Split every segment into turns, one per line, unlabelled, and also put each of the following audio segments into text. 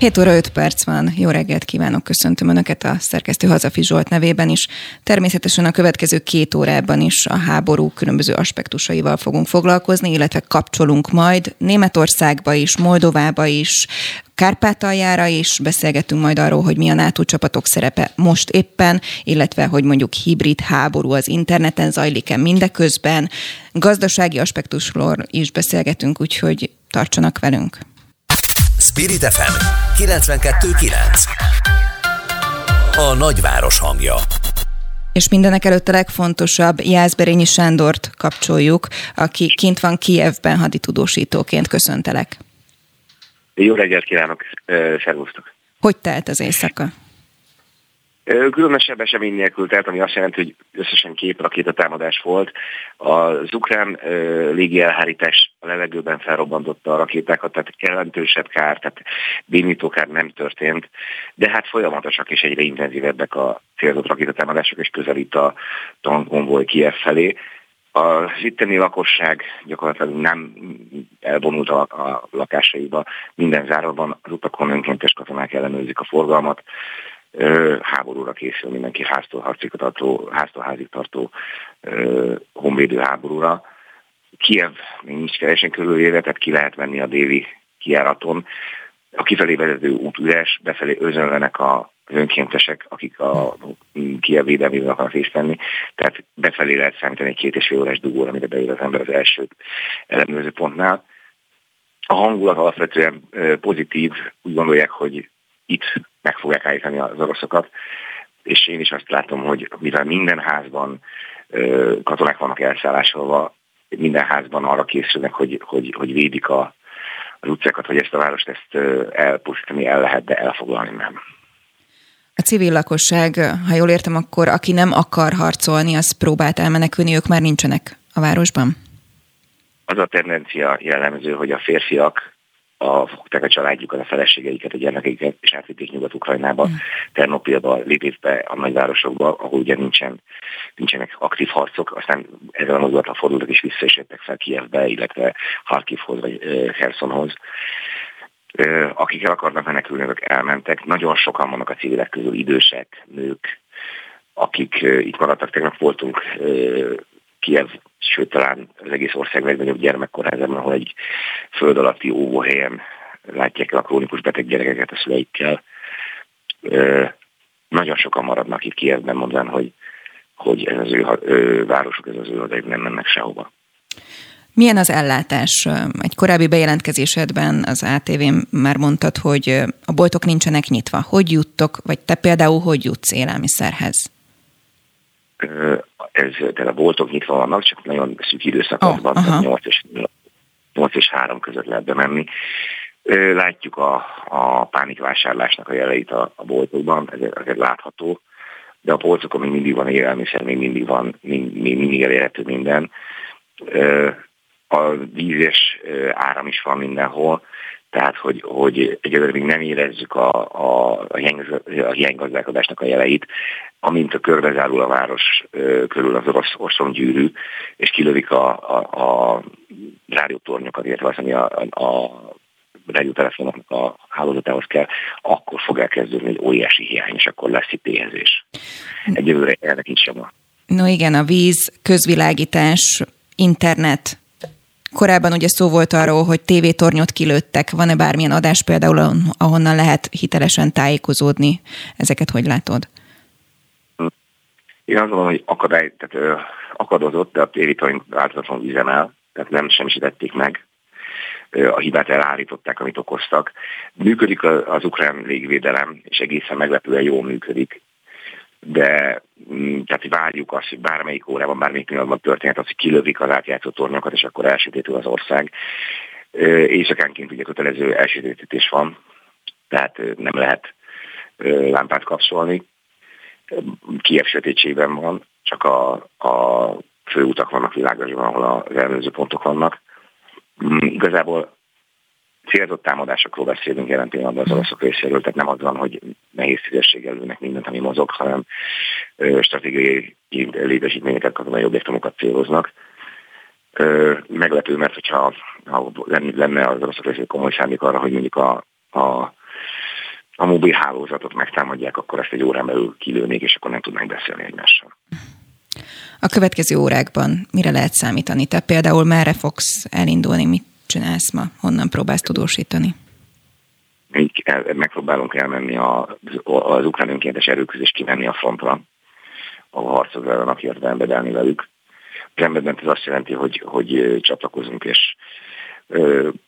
7 óra 5 perc van. Jó reggelt kívánok, köszöntöm Önöket a szerkesztő Hazafi Zsolt nevében is. Természetesen a következő két órában is a háború különböző aspektusaival fogunk foglalkozni, illetve kapcsolunk majd Németországba is, Moldovába is, Kárpátaljára is, beszélgetünk majd arról, hogy mi a NATO csapatok szerepe most éppen, illetve hogy mondjuk hibrid háború az interneten zajlik-e mindeközben. Gazdasági aspektusról is beszélgetünk, úgyhogy tartsanak velünk.
Spirit FM 92.9 A nagyváros hangja
és mindenek előtt a legfontosabb, Jászberényi Sándort kapcsoljuk, aki kint van Kijevben haditudósítóként. Köszöntelek.
Jó reggelt kívánok, szervusztok.
Hogy telt az éjszaka?
Különösebb esemény nélkül, tehát ami azt jelenti, hogy összesen két rakétatámadás volt. Az ukrán légi elhárítás a levegőben felrobbantotta a rakétákat, tehát jelentősebb kár, tehát bénító nem történt, de hát folyamatosak és egyre intenzívebbek a célzott rakétatámadások, és közelít a tankkonvoj Kiev felé. Az itteni lakosság gyakorlatilag nem elvonult a, a lakásaiba, minden záróban az utakon önkéntes katonák ellenőrzik a forgalmat, háborúra készül mindenki háztól harcig tartó, háztól házig tartó honvédő háborúra. Kiev még nincs teljesen körülvéve, tehát ki lehet venni a déli kiáraton. A kifelé vezető út üres, befelé özönlenek a önkéntesek, akik a Kiev védelmében akarnak részt venni. Tehát befelé lehet számítani egy két és fél órás dugóra, amire beül az ember az első ellenőrző pontnál. A hangulat alapvetően pozitív, úgy gondolják, hogy itt meg fogják állítani az oroszokat, és én is azt látom, hogy mivel minden házban katonák vannak elszállásolva, minden házban arra készülnek, hogy, hogy, hogy védik a, az utcákat, hogy ezt a várost ezt elpusztítani el lehet, de elfoglalni nem.
A civil lakosság, ha jól értem, akkor aki nem akar harcolni, az próbált elmenekülni, ők már nincsenek a városban?
Az a tendencia jellemző, hogy a férfiak a, fogták a családjukat, a feleségeiket, a gyermekeiket, és átvitték Nyugat-Ukrajnába, mm. Ternopilba, Lvivbe, a nagyvárosokba, ahol ugye nincsen, nincsenek aktív harcok, aztán ezzel a mozdulatra fordultak és vissza is jöttek fel Kievbe, illetve Harkivhoz vagy Hersonhoz. Akik el akarnak menekülni, azok elmentek. Nagyon sokan vannak a civilek közül, idősek, nők, akik itt maradtak. Tegnap voltunk Kiev, sőt talán az egész ország legnagyobb gyermekkorházában, ahol egy föld alatti óvóhelyen látják el a krónikus beteg gyerekeket a szüleikkel. Nagyon sokan maradnak itt Kievben, mondván, hogy, hogy ez az ő, ő városuk, ez az ő odaik nem mennek sehova.
Milyen az ellátás? Egy korábbi bejelentkezésedben az ATV már mondtad, hogy a boltok nincsenek nyitva. Hogy juttok, vagy te például hogy jutsz élelmiszerhez?
Ez, tehát a boltok nyitva vannak, csak nagyon szűk időszakban, oh, 8 és, 8 és 3 között lehet bemenni. Látjuk a, a pánikvásárlásnak a jeleit a, a boltokban, ez, ez látható, de a polcokon még mindig van élelmiszer, még mindig van, még, még mindig elérhető minden. A víz és áram is van mindenhol, tehát hogy, hogy egyelőre még nem érezzük a, a, a hiánygazdálkodásnak a jeleit, amint a körbezárul a város körül az orosz oszongyűrű, és kilövik a, a, a rádiótornyokat, illetve az, ami a, a rádiótelefonoknak a hálózatához kell, akkor fog elkezdődni egy óriási hiány, és akkor lesz itt éhezés. Egyelőre ennek nincs sem van.
No igen, a víz, közvilágítás, internet, Korábban ugye szó volt arról, hogy tévétornyot kilőttek. Van-e bármilyen adás például, ahonnan lehet hitelesen tájékozódni? Ezeket hogy látod?
Én azt gondolom, hogy akadály, tehát, ö, akadozott, de a tévétorny változatlanul üzemel, tehát nem semmisítették meg. Ö, a hibát elállították, amit okoztak. Működik az ukrán légvédelem, és egészen meglepően jól működik de mm, tehát várjuk azt, hogy bármelyik órában, bármelyik pillanatban történhet az, hogy kilövik az átjátszó tornyokat, és akkor elsötétül az ország. Éjszakánként ugye kötelező elsötétítés van, tehát nem lehet lámpát kapcsolni. Kiev sötétségben van, csak a, a főutak vannak világosban, ahol az ellenőrző pontok vannak. Mm, igazából célzott támadásokról beszélünk jelen pillanatban az oroszok részéről, tehát nem az van, hogy nehéz szívességgel lőnek mindent, ami mozog, hanem stratégiai létesítményeket, katonai objektumokat céloznak. Meglepő, mert hogyha ha lenne az oroszok részéről komoly szándék arra, hogy mondjuk a, a a mobil hálózatot megtámadják, akkor ezt egy órán belül kilőnék, és akkor nem tudnánk beszélni egymással.
A következő órákban mire lehet számítani? Te például merre fogsz elindulni, mit csinálsz ma, honnan próbálsz tudósítani?
Még megpróbálunk elmenni a, az ukrán önkéntes erőköz és kimenni a frontra, ahol harcozzanak érdelembe velük. Az emberben ez azt jelenti, hogy, hogy csatlakozunk és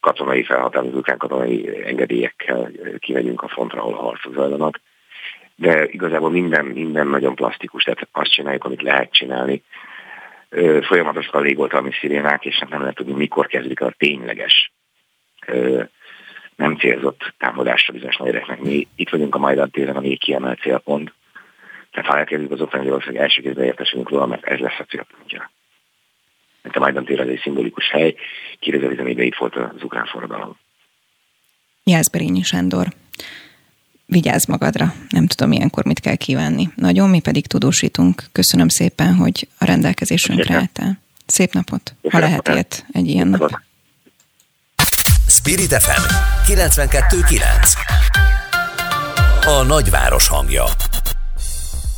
katonai felhatározó, ukrán katonai engedélyekkel kimegyünk a frontra, ahol harcok zajlanak. De igazából minden, minden nagyon plastikus, tehát azt csináljuk, amit lehet csinálni. Folyamatosan a légoltalmi szirénák, és nem lehet tudni, mikor kezdik a tényleges nem célzott támadásra bizonyos nagyreknek. Mi itt vagyunk a Majdan téren, ami kiemelt célpont. Tehát ha elkezdjük az ottani ország első kézben értesülünk róla, mert ez lesz a célpontja mert a Majdan tér az egy szimbolikus hely, kérdezem, ide itt volt az ukrán forradalom.
Jászberényi Sándor, vigyázz magadra, nem tudom ilyenkor mit kell kívánni. Nagyon, mi pedig tudósítunk. Köszönöm szépen, hogy a rendelkezésünkre álltál. Szép napot, Köszönöm ha lehet ilyet egy ilyen nap.
Spirit FM 92.9 A nagyváros hangja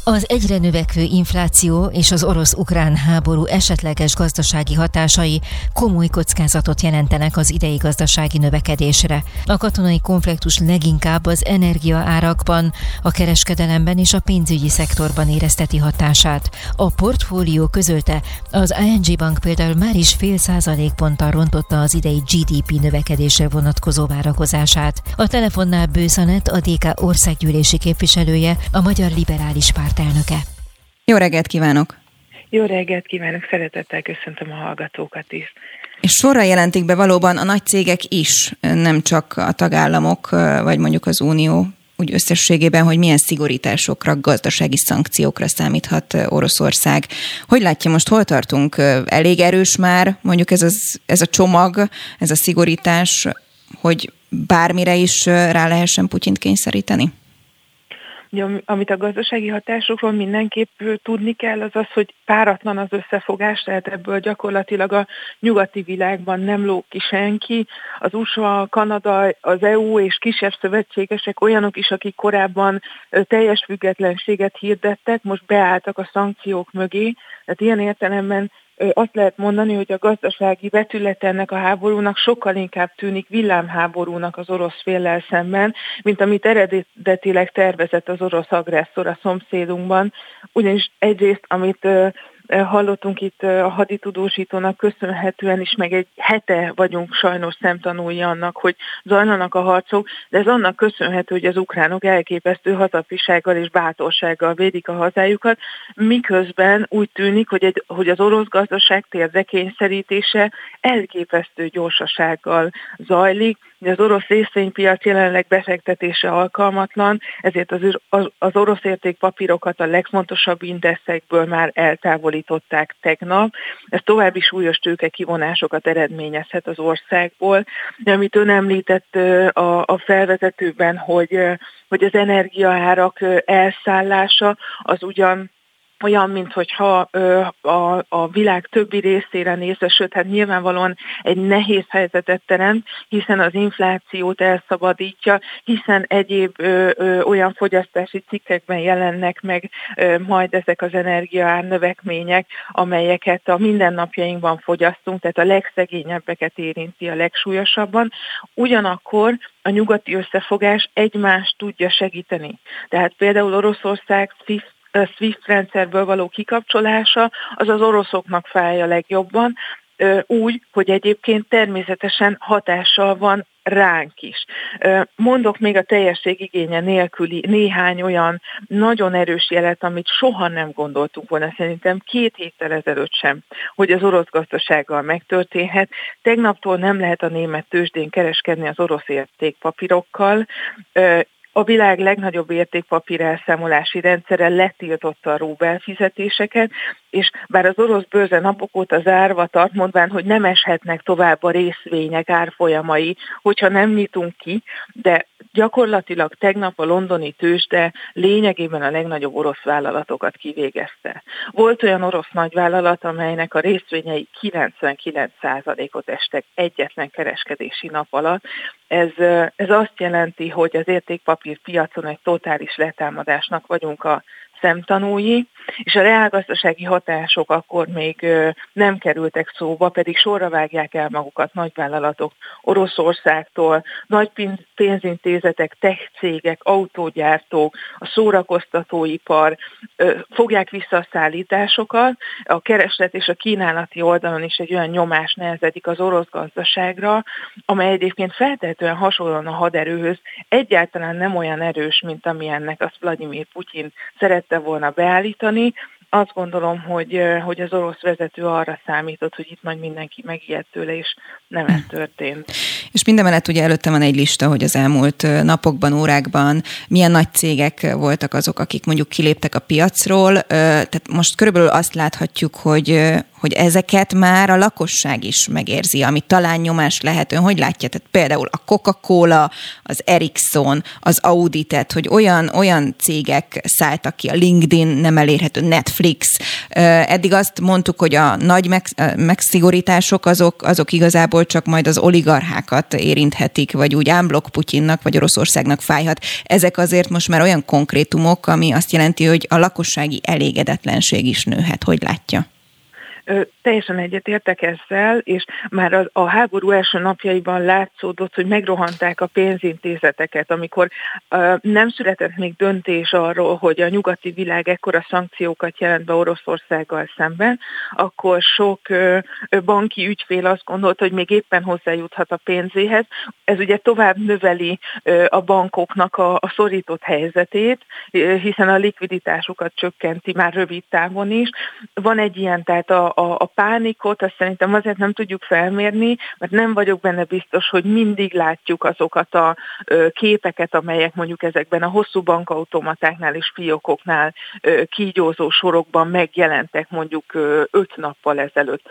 az egyre növekvő infláció és az orosz-ukrán háború esetleges gazdasági hatásai komoly kockázatot jelentenek az idei gazdasági növekedésre. A katonai konfliktus leginkább az energiaárakban, a kereskedelemben és a pénzügyi szektorban érezteti hatását. A portfólió közölte, az ING Bank például már is fél százalékponttal rontotta az idei GDP növekedésre vonatkozó várakozását. A telefonnál Bőszanet, a DK országgyűlési képviselője, a Magyar Liberális Párt pártelnöke.
Jó reggelt kívánok!
Jó reggelt kívánok, szeretettel köszöntöm a hallgatókat is.
És sorra jelentik be valóban a nagy cégek is, nem csak a tagállamok, vagy mondjuk az Unió úgy összességében, hogy milyen szigorításokra, gazdasági szankciókra számíthat Oroszország. Hogy látja most, hol tartunk? Elég erős már mondjuk ez, az, ez a csomag, ez a szigorítás, hogy bármire is rá lehessen Putyint kényszeríteni?
Ugye, amit a gazdasági hatásokról mindenképp tudni kell, az az, hogy páratlan az összefogás, tehát ebből gyakorlatilag a nyugati világban nem lóg ki senki. Az USA, Kanada, az EU és kisebb szövetségesek olyanok is, akik korábban teljes függetlenséget hirdettek, most beálltak a szankciók mögé. Tehát ilyen értelemben azt lehet mondani, hogy a gazdasági vetület ennek a háborúnak sokkal inkább tűnik villámháborúnak az orosz féllel szemben, mint amit eredetileg tervezett az orosz agresszor a szomszédunkban. Ugyanis egyrészt, amit hallottunk itt a haditudósítónak köszönhetően is, meg egy hete vagyunk sajnos szemtanúi annak, hogy zajlanak a harcok, de ez annak köszönhető, hogy az ukránok elképesztő hazafisággal és bátorsággal védik a hazájukat, miközben úgy tűnik, hogy, egy, hogy az orosz gazdaság térdekényszerítése elképesztő gyorsasággal zajlik, az orosz részvénypiac jelenleg befektetése alkalmatlan, ezért az, az, az orosz értékpapírokat a legfontosabb indexekből már eltávolították tegnap. Ez további súlyos tőke kivonásokat eredményezhet az országból. De amit ön említett a, a felvezetőben, hogy, hogy az energiaárak elszállása az ugyan olyan, mintha a, a világ többi részére nézve, sőt, hát nyilvánvalóan egy nehéz helyzetet teremt, hiszen az inflációt elszabadítja, hiszen egyéb ö, ö, olyan fogyasztási cikkekben jelennek meg ö, majd ezek az energiaár növekmények, amelyeket a mindennapjainkban fogyasztunk, tehát a legszegényebbeket érinti a legsúlyosabban. Ugyanakkor a nyugati összefogás egymást tudja segíteni. Tehát például Oroszország SWIFT rendszerből való kikapcsolása, az az oroszoknak fáj a legjobban, úgy, hogy egyébként természetesen hatással van ránk is. Mondok még a teljesség igénye nélküli néhány olyan nagyon erős jelet, amit soha nem gondoltunk volna, szerintem két héttel ezelőtt sem, hogy az orosz gazdasággal megtörténhet. Tegnaptól nem lehet a német tőzsdén kereskedni az orosz értékpapírokkal, a világ legnagyobb értékpapír elszámolási rendszere letiltotta a rubel fizetéseket, és bár az orosz bőrze napok óta zárva tart, mondván, hogy nem eshetnek tovább a részvények árfolyamai, hogyha nem nyitunk ki, de gyakorlatilag tegnap a londoni tőzsde lényegében a legnagyobb orosz vállalatokat kivégezte. Volt olyan orosz nagyvállalat, amelynek a részvényei 99%-ot estek egyetlen kereskedési nap alatt. Ez, ez azt jelenti, hogy az értékpapír piacon egy totális letámadásnak vagyunk a szemtanúi, és a reálgazdasági hatások akkor még nem kerültek szóba, pedig sorra vágják el magukat nagyvállalatok Oroszországtól, nagy pénzintézetek, tech cégek, autógyártók, a szórakoztatóipar fogják vissza a szállításokat, a kereslet és a kínálati oldalon is egy olyan nyomás nehezedik az orosz gazdaságra, amely egyébként feltehetően hasonlóan a haderőhöz egyáltalán nem olyan erős, mint amilyennek azt Vladimir Putyin szerette volna beállítani. Azt gondolom, hogy, hogy az orosz vezető arra számított, hogy itt majd mindenki megijed tőle, és nem ez történt.
És mindemellett ugye előtte van egy lista, hogy az elmúlt napokban, órákban milyen nagy cégek voltak azok, akik mondjuk kiléptek a piacról. Tehát most körülbelül azt láthatjuk, hogy, hogy ezeket már a lakosság is megérzi, ami talán nyomás lehet. Ön hogy látja? Tehát például a Coca-Cola, az Ericsson, az Audi, tehát hogy olyan, olyan cégek szálltak ki, a LinkedIn nem elérhető, Netflix. Eddig azt mondtuk, hogy a nagy megszigorítások azok, azok igazából csak majd az oligarchákat érinthetik, vagy úgy ámblok Putyinnak, vagy Oroszországnak fájhat. Ezek azért most már olyan konkrétumok, ami azt jelenti, hogy a lakossági elégedetlenség is nőhet. Hogy látja?
Teljesen egyetértek ezzel, és már a, a háború első napjaiban látszódott, hogy megrohanták a pénzintézeteket, amikor uh, nem született még döntés arról, hogy a nyugati világ ekkora szankciókat jelent be Oroszországgal szemben, akkor sok uh, banki ügyfél azt gondolta, hogy még éppen hozzájuthat a pénzéhez. Ez ugye tovább növeli uh, a bankoknak a, a szorított helyzetét, hiszen a likviditásukat csökkenti már rövid távon is. Van egy ilyen, tehát a, a, a pánikot azt szerintem azért nem tudjuk felmérni, mert nem vagyok benne biztos, hogy mindig látjuk azokat a képeket, amelyek mondjuk ezekben a hosszú bankautomatáknál és fiókoknál kígyózó sorokban megjelentek mondjuk öt nappal ezelőtt.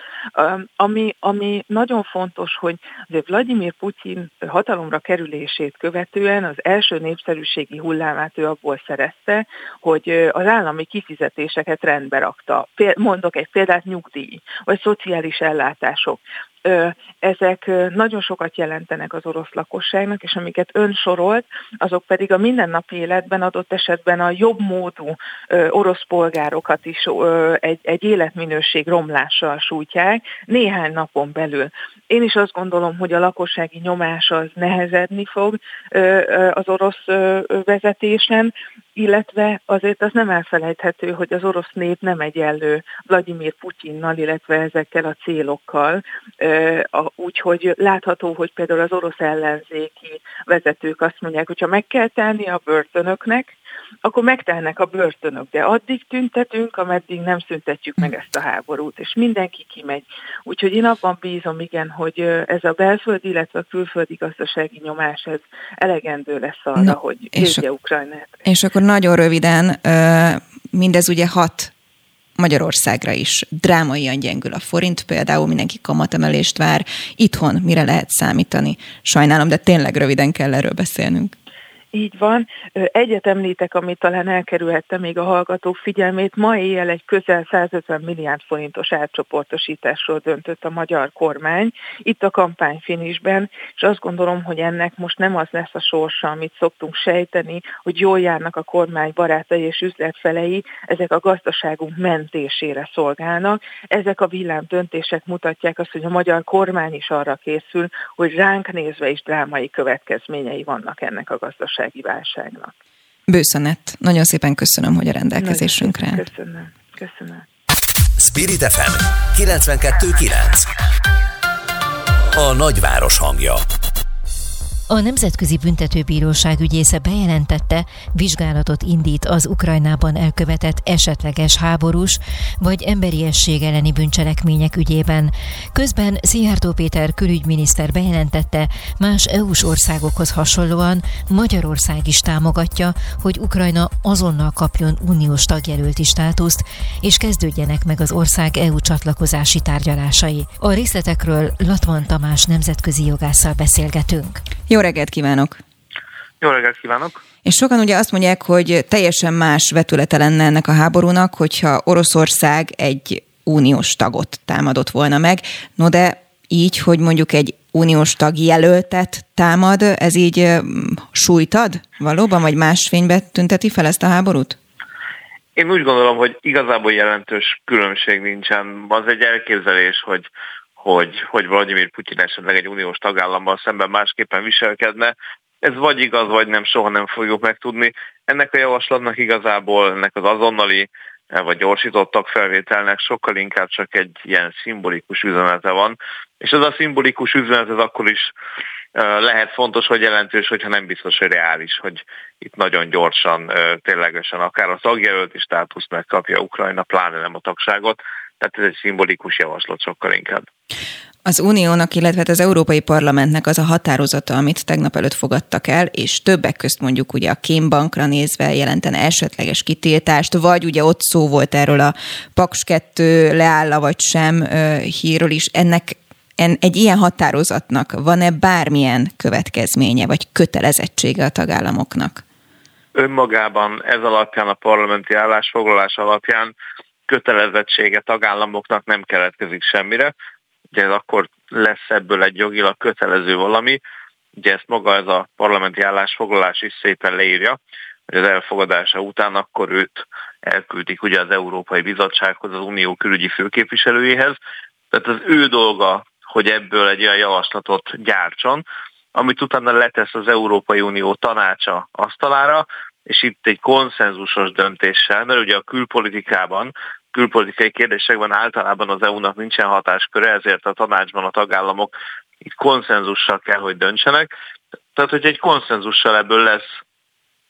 Ami, ami nagyon fontos, hogy azért Vladimir Putyin hatalomra kerülését követően az első népszerűségi hullámát ő abból szerezte, hogy az állami kifizetéseket rendbe rakta. Mondok egy példát, nyugdíj, vagy szociális ellátások ezek nagyon sokat jelentenek az orosz lakosságnak, és amiket ön sorolt, azok pedig a mindennapi életben adott esetben a jobb módú orosz polgárokat is egy, egy életminőség romlással sújtják néhány napon belül. Én is azt gondolom, hogy a lakossági nyomás az nehezedni fog az orosz vezetésen, illetve azért az nem elfelejthető, hogy az orosz nép nem egyenlő Vladimir Putyinnal, illetve ezekkel a célokkal, úgyhogy látható, hogy például az orosz ellenzéki vezetők azt mondják, hogy ha meg kell tenni a börtönöknek, akkor megtelnek a börtönök, de addig tüntetünk, ameddig nem szüntetjük meg ezt a háborút, és mindenki kimegy. Úgyhogy én abban bízom, igen, hogy ez a belföldi, illetve a külföldi gazdasági nyomás, ez elegendő lesz arra, Na, hogy védje Ukrajnát.
És akkor nagyon röviden, mindez ugye hat Magyarországra is drámaian gyengül a forint, például mindenki kamatemelést vár. Itthon mire lehet számítani? Sajnálom, de tényleg röviden kell erről beszélnünk.
Így van. Egyet említek, amit talán elkerülhette még a hallgatók figyelmét. Ma éjjel egy közel 150 milliárd forintos átcsoportosításról döntött a magyar kormány, itt a kampányfinisben, és azt gondolom, hogy ennek most nem az lesz a sorsa, amit szoktunk sejteni, hogy jól járnak a kormány barátai és üzletfelei, ezek a gazdaságunk mentésére szolgálnak. Ezek a villám döntések mutatják azt, hogy a magyar kormány is arra készül, hogy ránk nézve is drámai következményei vannak ennek a gazdaságnak gazdasági válságnak.
Bőszönett, nagyon szépen köszönöm, hogy a rendelkezésünkre
állt. Köszönöm, köszönöm.
Spirit FM 92.9 A nagyváros hangja
A Nemzetközi Büntetőbíróság ügyésze bejelentette, vizsgálatot indít az Ukrajnában elkövetett esetleges háborús vagy emberiesség elleni bűncselekmények ügyében. Közben Szijjártó Péter külügyminiszter bejelentette, más EU-s országokhoz hasonlóan Magyarország is támogatja, hogy Ukrajna azonnal kapjon uniós tagjelölti státuszt, és kezdődjenek meg az ország EU csatlakozási tárgyalásai. A részletekről Latvan Tamás nemzetközi jogásszal beszélgetünk.
Jó reggelt kívánok!
Jó reggelt kívánok!
És sokan ugye azt mondják, hogy teljesen más vetülete lenne ennek a háborúnak, hogyha Oroszország egy uniós tagot támadott volna meg. No de így, hogy mondjuk egy uniós tag jelöltet támad, ez így sújtad valóban, vagy más fénybe tünteti fel ezt a háborút?
Én úgy gondolom, hogy igazából jelentős különbség nincsen. Az egy elképzelés, hogy hogy, hogy Vladimir Putyin esetleg egy uniós tagállammal szemben másképpen viselkedne. Ez vagy igaz, vagy nem, soha nem fogjuk megtudni. Ennek a javaslatnak igazából, ennek az azonnali eh, vagy gyorsítottak felvételnek sokkal inkább csak egy ilyen szimbolikus üzenete van. És ez a szimbolikus üzenet ez akkor is eh, lehet fontos, hogy jelentős, hogyha nem biztos, hogy reális, hogy itt nagyon gyorsan, eh, ténylegesen akár a tagjelölti státuszt megkapja Ukrajna, pláne nem a tagságot. Tehát ez egy szimbolikus javaslat sokkal inkább.
Az Uniónak, illetve hát az Európai Parlamentnek az a határozata, amit tegnap előtt fogadtak el, és többek közt mondjuk ugye a kémbankra nézve jelentene esetleges kitiltást, vagy ugye ott szó volt erről a Paks 2 leálla vagy sem hírről is. Ennek en, egy ilyen határozatnak van-e bármilyen következménye, vagy kötelezettsége a tagállamoknak?
Önmagában ez alapján, a parlamenti állásfoglalás alapján kötelezettsége tagállamoknak nem keletkezik semmire. Ugye ez akkor lesz ebből egy jogilag kötelező valami, ugye ezt maga ez a parlamenti állásfoglalás is szépen leírja, hogy az elfogadása után akkor őt elküldik ugye az Európai Bizottsághoz, az Unió külügyi főképviselőjéhez. Tehát az ő dolga, hogy ebből egy olyan javaslatot gyártson, amit utána letesz az Európai Unió tanácsa asztalára, és itt egy konszenzusos döntéssel, mert ugye a külpolitikában, külpolitikai kérdésekben általában az EU-nak nincsen hatásköre, ezért a tanácsban a tagállamok itt konszenzussal kell, hogy döntsenek. Tehát, hogy egy konszenzussal ebből lesz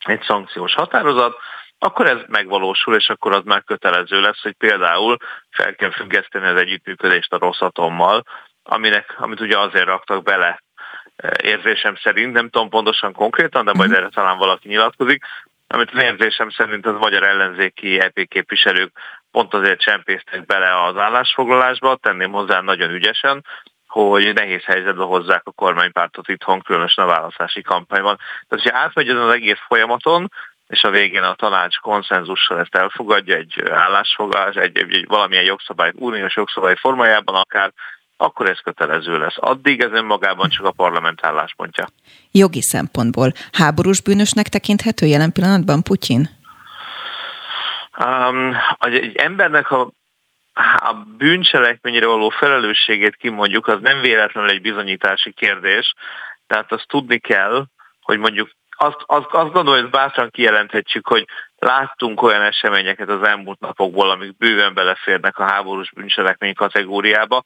egy szankciós határozat, akkor ez megvalósul, és akkor az már kötelező lesz, hogy például fel kell függeszteni az együttműködést a Rosszatommal, aminek, amit ugye azért raktak bele érzésem szerint, nem tudom pontosan konkrétan, de majd mhm. erre talán valaki nyilatkozik, amit az érzésem szerint az magyar ellenzéki EP képviselők pont azért csempésztek bele az állásfoglalásba, tenném hozzá nagyon ügyesen, hogy nehéz helyzetbe hozzák a kormánypártot itthon, különösen a választási kampányban. Tehát, hogyha átmegy az egész folyamaton, és a végén a tanács konszenzussal ezt elfogadja, egy állásfoglalás, egy, egy, egy valamilyen jogszabály, uniós jogszabály formájában akár, akkor ez kötelező lesz. Addig ez önmagában csak a parlament álláspontja.
Jogi szempontból háborús bűnösnek tekinthető jelen pillanatban Putyin?
Um, egy embernek a, a bűncselekményre való felelősségét kimondjuk, az nem véletlenül egy bizonyítási kérdés, tehát azt tudni kell, hogy mondjuk azt, azt, azt gondolom, hogy bátran kijelenthetjük, hogy láttunk olyan eseményeket az elmúlt napokból, amik bőven beleférnek a háborús bűncselekmény kategóriába,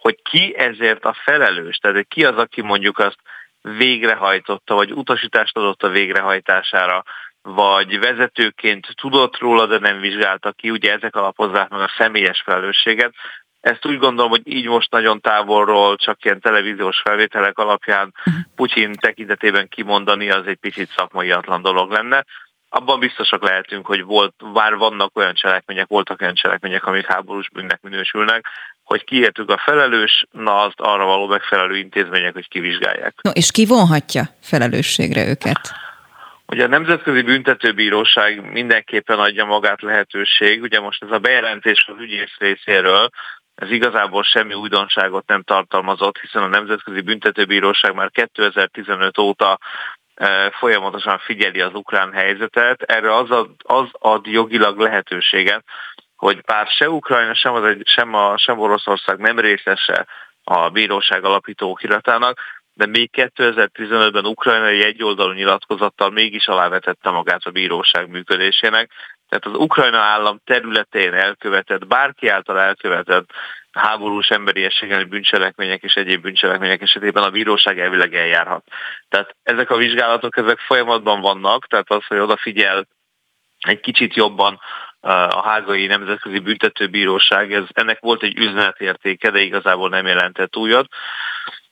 hogy ki ezért a felelős, tehát ki az, aki mondjuk azt végrehajtotta, vagy utasítást adott a végrehajtására, vagy vezetőként tudott róla, de nem vizsgálta ki, ugye ezek alapozzák meg a személyes felelősséget. Ezt úgy gondolom, hogy így most nagyon távolról, csak ilyen televíziós felvételek alapján. Putyin tekintetében kimondani, az egy picit szakmaiatlan dolog lenne. Abban biztosak lehetünk, hogy volt, már vannak olyan cselekmények, voltak olyan cselekmények, amik háborús bűnnek minősülnek, hogy kiértük a felelős, na azt arra való megfelelő intézmények, hogy kivizsgálják.
No, és ki vonhatja felelősségre őket?
Ugye a Nemzetközi Büntetőbíróság mindenképpen adja magát lehetőség. Ugye most ez a bejelentés az ügyész részéről, ez igazából semmi újdonságot nem tartalmazott, hiszen a Nemzetközi Büntetőbíróság már 2015 óta e, folyamatosan figyeli az ukrán helyzetet. Erre az ad, az ad jogilag lehetőséget, hogy bár se Ukrajna, sem, az egy, sem, a, sem Oroszország nem részese a bíróság alapító okiratának, de még 2015-ben ukrajnai egyoldalú nyilatkozattal mégis alávetette magát a bíróság működésének. Tehát az Ukrajna állam területén elkövetett, bárki által elkövetett háborús emberiességgel bűncselekmények és egyéb bűncselekmények esetében a bíróság elvileg eljárhat. Tehát ezek a vizsgálatok, ezek folyamatban vannak, tehát az, hogy odafigyel egy kicsit jobban a Hágai Nemzetközi Büntetőbíróság, ez, ennek volt egy üzenetértéke, de igazából nem jelentett újat.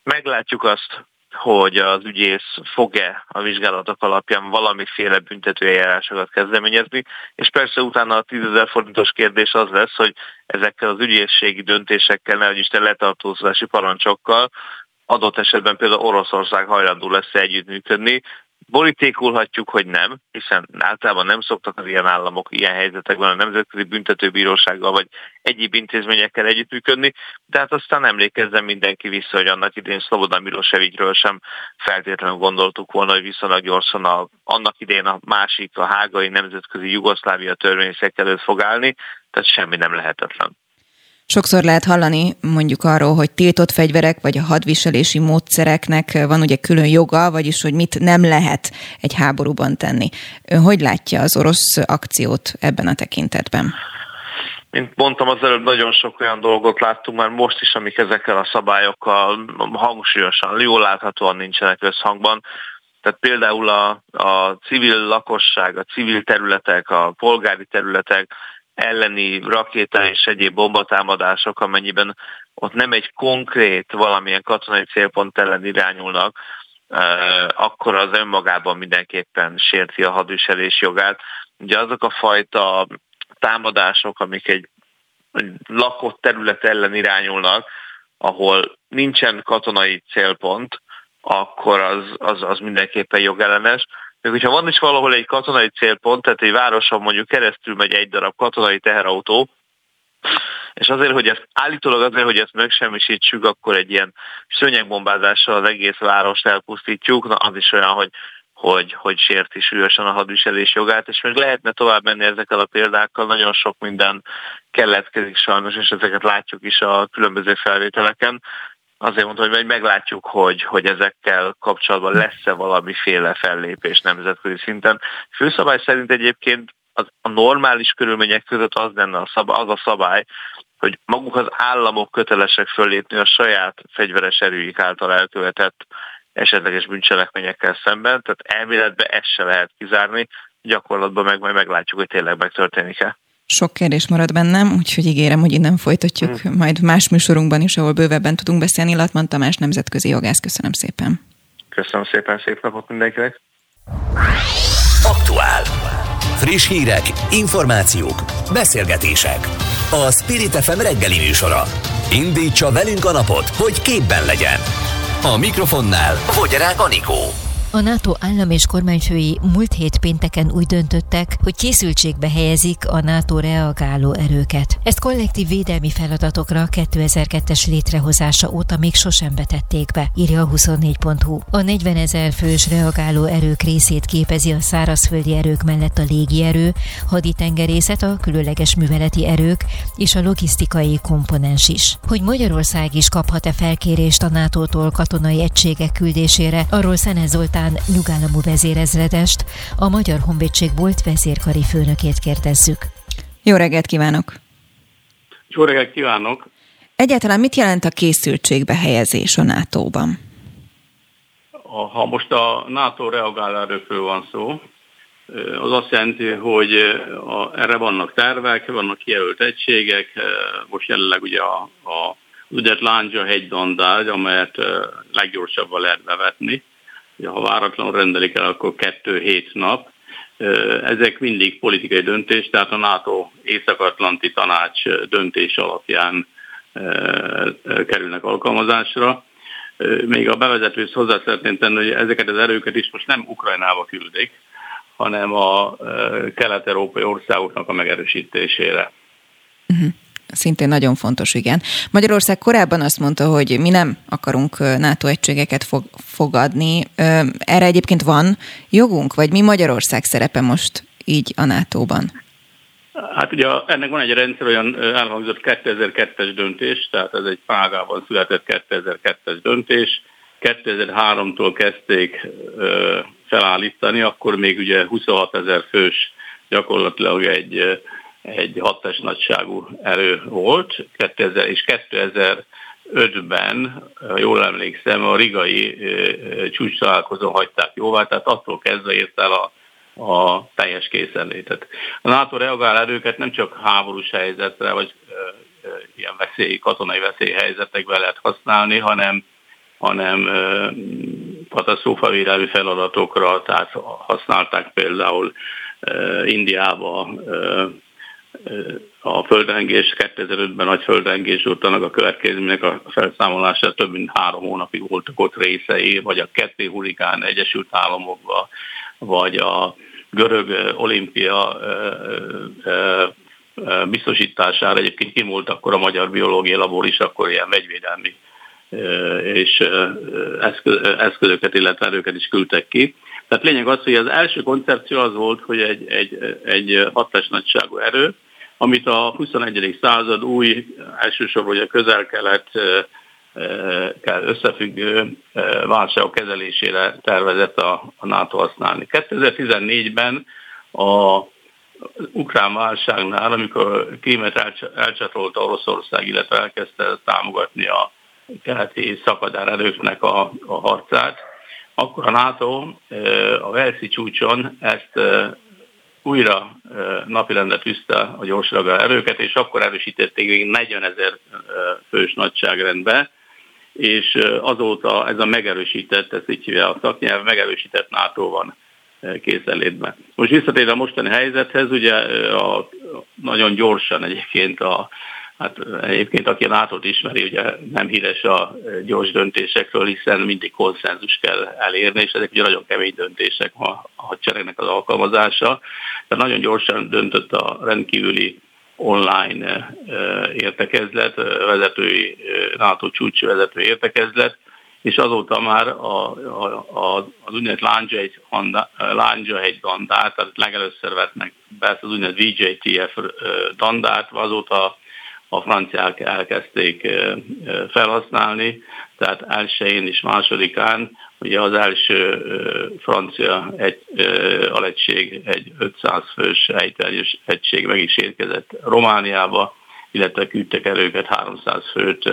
Meglátjuk azt, hogy az ügyész fog-e a vizsgálatok alapján valamiféle büntetőeljárásokat kezdeményezni, és persze utána a 10 ezer forintos kérdés az lesz, hogy ezekkel az ügyészségi döntésekkel, nehogy Isten letartóztatási parancsokkal adott esetben például Oroszország hajlandó lesz együttműködni, Borítékolhatjuk, hogy nem, hiszen általában nem szoktak az ilyen államok ilyen helyzetekben a Nemzetközi Büntetőbírósággal vagy egyéb intézményekkel együttműködni, de hát aztán emlékezzen mindenki vissza, hogy annak idén Szlobodan Milosevicsről sem feltétlenül gondoltuk volna, hogy viszonylag gyorsan a, annak idén a másik, a hágai nemzetközi Jugoszlávia törvényszek előtt fog állni, tehát semmi nem lehetetlen.
Sokszor lehet hallani mondjuk arról, hogy tiltott fegyverek vagy a hadviselési módszereknek van ugye külön joga, vagyis hogy mit nem lehet egy háborúban tenni. Ön hogy látja az orosz akciót ebben a tekintetben?
Mint mondtam az előbb, nagyon sok olyan dolgot láttunk már most is, amik ezekkel a szabályokkal hangsúlyosan, jól láthatóan nincsenek összhangban. Tehát például a, a civil lakosság, a civil területek, a polgári területek, elleni rakéta és egyéb bombatámadások, amennyiben ott nem egy konkrét valamilyen katonai célpont ellen irányulnak, akkor az önmagában mindenképpen sérti a hadviselés jogát. Ugye azok a fajta támadások, amik egy lakott terület ellen irányulnak, ahol nincsen katonai célpont, akkor az, az, az mindenképpen jogellenes. Még hogyha van is valahol egy katonai célpont, tehát egy városon mondjuk keresztül megy egy darab katonai teherautó, és azért, hogy ezt állítólag azért, hogy ezt megsemmisítsük, akkor egy ilyen szőnyegbombázással az egész várost elpusztítjuk, na az is olyan, hogy hogy, hogy sérti súlyosan a hadviselés jogát, és még lehetne tovább menni ezekkel a példákkal, nagyon sok minden keletkezik sajnos, és ezeket látjuk is a különböző felvételeken azért mondtam, hogy meglátjuk, hogy, hogy ezekkel kapcsolatban lesz-e valamiféle fellépés nemzetközi szinten. Főszabály szerint egyébként az, a normális körülmények között az lenne a szabály, az a szabály, hogy maguk az államok kötelesek föllépni a saját fegyveres erőik által elkövetett esetleges bűncselekményekkel szemben, tehát elméletben ezt se lehet kizárni, gyakorlatban meg majd meglátjuk, hogy tényleg megtörténik-e.
Sok kérdés marad bennem, úgyhogy ígérem, hogy innen folytatjuk hmm. majd más műsorunkban is, ahol bővebben tudunk beszélni. Latman Tamás nemzetközi jogász, köszönöm szépen.
Köszönöm szépen, szép napot mindenkinek.
Aktuál. Friss hírek, információk, beszélgetések. A Spirit FM reggeli műsora. Indítsa velünk a napot, hogy képben legyen. A mikrofonnál Fogyarák Anikó.
A NATO állam és kormányfői múlt hét pénteken úgy döntöttek, hogy készültségbe helyezik a NATO reagáló erőket. Ezt kollektív védelmi feladatokra 2002-es létrehozása óta még sosem betették be, írja a 24.hu. A 40 ezer fős reagáló erők részét képezi a szárazföldi erők mellett a légierő, haditengerészet, a különleges műveleti erők és a logisztikai komponens is. Hogy Magyarország is kaphat-e felkérést a NATO-tól katonai egységek küldésére, arról Szene Zoltán Zoltán nyugállamú vezérezredest, a Magyar Honvédség volt vezérkari főnökét kérdezzük.
Jó reggelt kívánok!
Jó reggelt kívánok!
Egyáltalán mit jelent a készültségbe helyezés a NATO-ban?
Ha most a NATO reagálárőkről van szó, az azt jelenti, hogy erre vannak tervek, vannak kijelölt egységek, most jelenleg ugye a, a úgynevezett Lándzsa hegydandár, amelyet leggyorsabban lehet bevetni, ha váratlanul rendelik el, akkor kettő hét nap. Ezek mindig politikai döntés, tehát a NATO Észak-Atlanti Tanács döntés alapján kerülnek alkalmazásra. Még a bevezetőhöz hozzá szeretném tenni, hogy ezeket az erőket is most nem Ukrajnába küldik, hanem a kelet-európai országoknak a megerősítésére.
Uh-huh. Szintén nagyon fontos, igen. Magyarország korábban azt mondta, hogy mi nem akarunk NATO egységeket fog, fogadni. Erre egyébként van jogunk, vagy mi Magyarország szerepe most így a NATO-ban?
Hát ugye ennek van egy rendszer, olyan elhangzott 2002-es döntés, tehát ez egy Prágában született 2002-es döntés. 2003-tól kezdték felállítani, akkor még ugye 26 ezer fős gyakorlatilag egy egy hattes nagyságú erő volt, 2000 és 2005-ben, jól emlékszem, a rigai csúcs találkozón hagyták jóvá, tehát attól kezdve ért el a, a teljes készenlétet. A NATO reagál erőket nem csak háborús helyzetre, vagy ilyen veszély, katonai veszélyhelyzetekben lehet használni, hanem hanem katasztrófavédelmi feladatokra, tehát használták például Indiába a földrengés, 2005-ben nagy földrengés utána a következmények a felszámolása több mint három hónapig voltak ott részei, vagy a ketté hurikán Egyesült Államokba, vagy a görög olimpia biztosítására egyébként kim volt akkor a Magyar Biológiai Labor is, akkor ilyen vegyvédelmi és eszközöket, illetve erőket is küldtek ki. Tehát lényeg az, hogy az első koncepció az volt, hogy egy, egy, egy hatás nagyságú erő, amit a 21. század új, elsősorban a közel-kelet összefüggő válságok kezelésére tervezett a, a NATO használni. 2014-ben a ukrán válságnál, amikor Krímet elcsatolta Oroszország, illetve elkezdte támogatni a keleti szakadár erőknek a, a harcát, akkor a NATO a Velszi csúcson ezt újra napirendre tűzte a gyorsraga erőket, és akkor erősítették még 40 ezer fős nagyságrendbe, és azóta ez a megerősített, ez így hívja a szaknyelv, megerősített NATO van készenlétben. Most visszatérve a mostani helyzethez, ugye a, nagyon gyorsan egyébként a Hát egyébként, aki a nato ismeri, ugye nem híres a gyors döntésekről, hiszen mindig konszenzus kell elérni, és ezek ugye nagyon kemény döntések a hadseregnek az alkalmazása. Tehát nagyon gyorsan döntött a rendkívüli online értekezlet, vezetői, NATO csúcs vezető értekezlet, és azóta már a, a, a, az úgynevezett Lándzsahegy dandát, tehát legelőször vetnek be ezt az úgynevezett VJTF dandát, azóta a franciák elkezdték felhasználni, tehát elsőjén és másodikán ugye az első francia egy, alegység, egy 500 fős ejteljes egység meg is érkezett Romániába, illetve küldtek erőket 300 főt,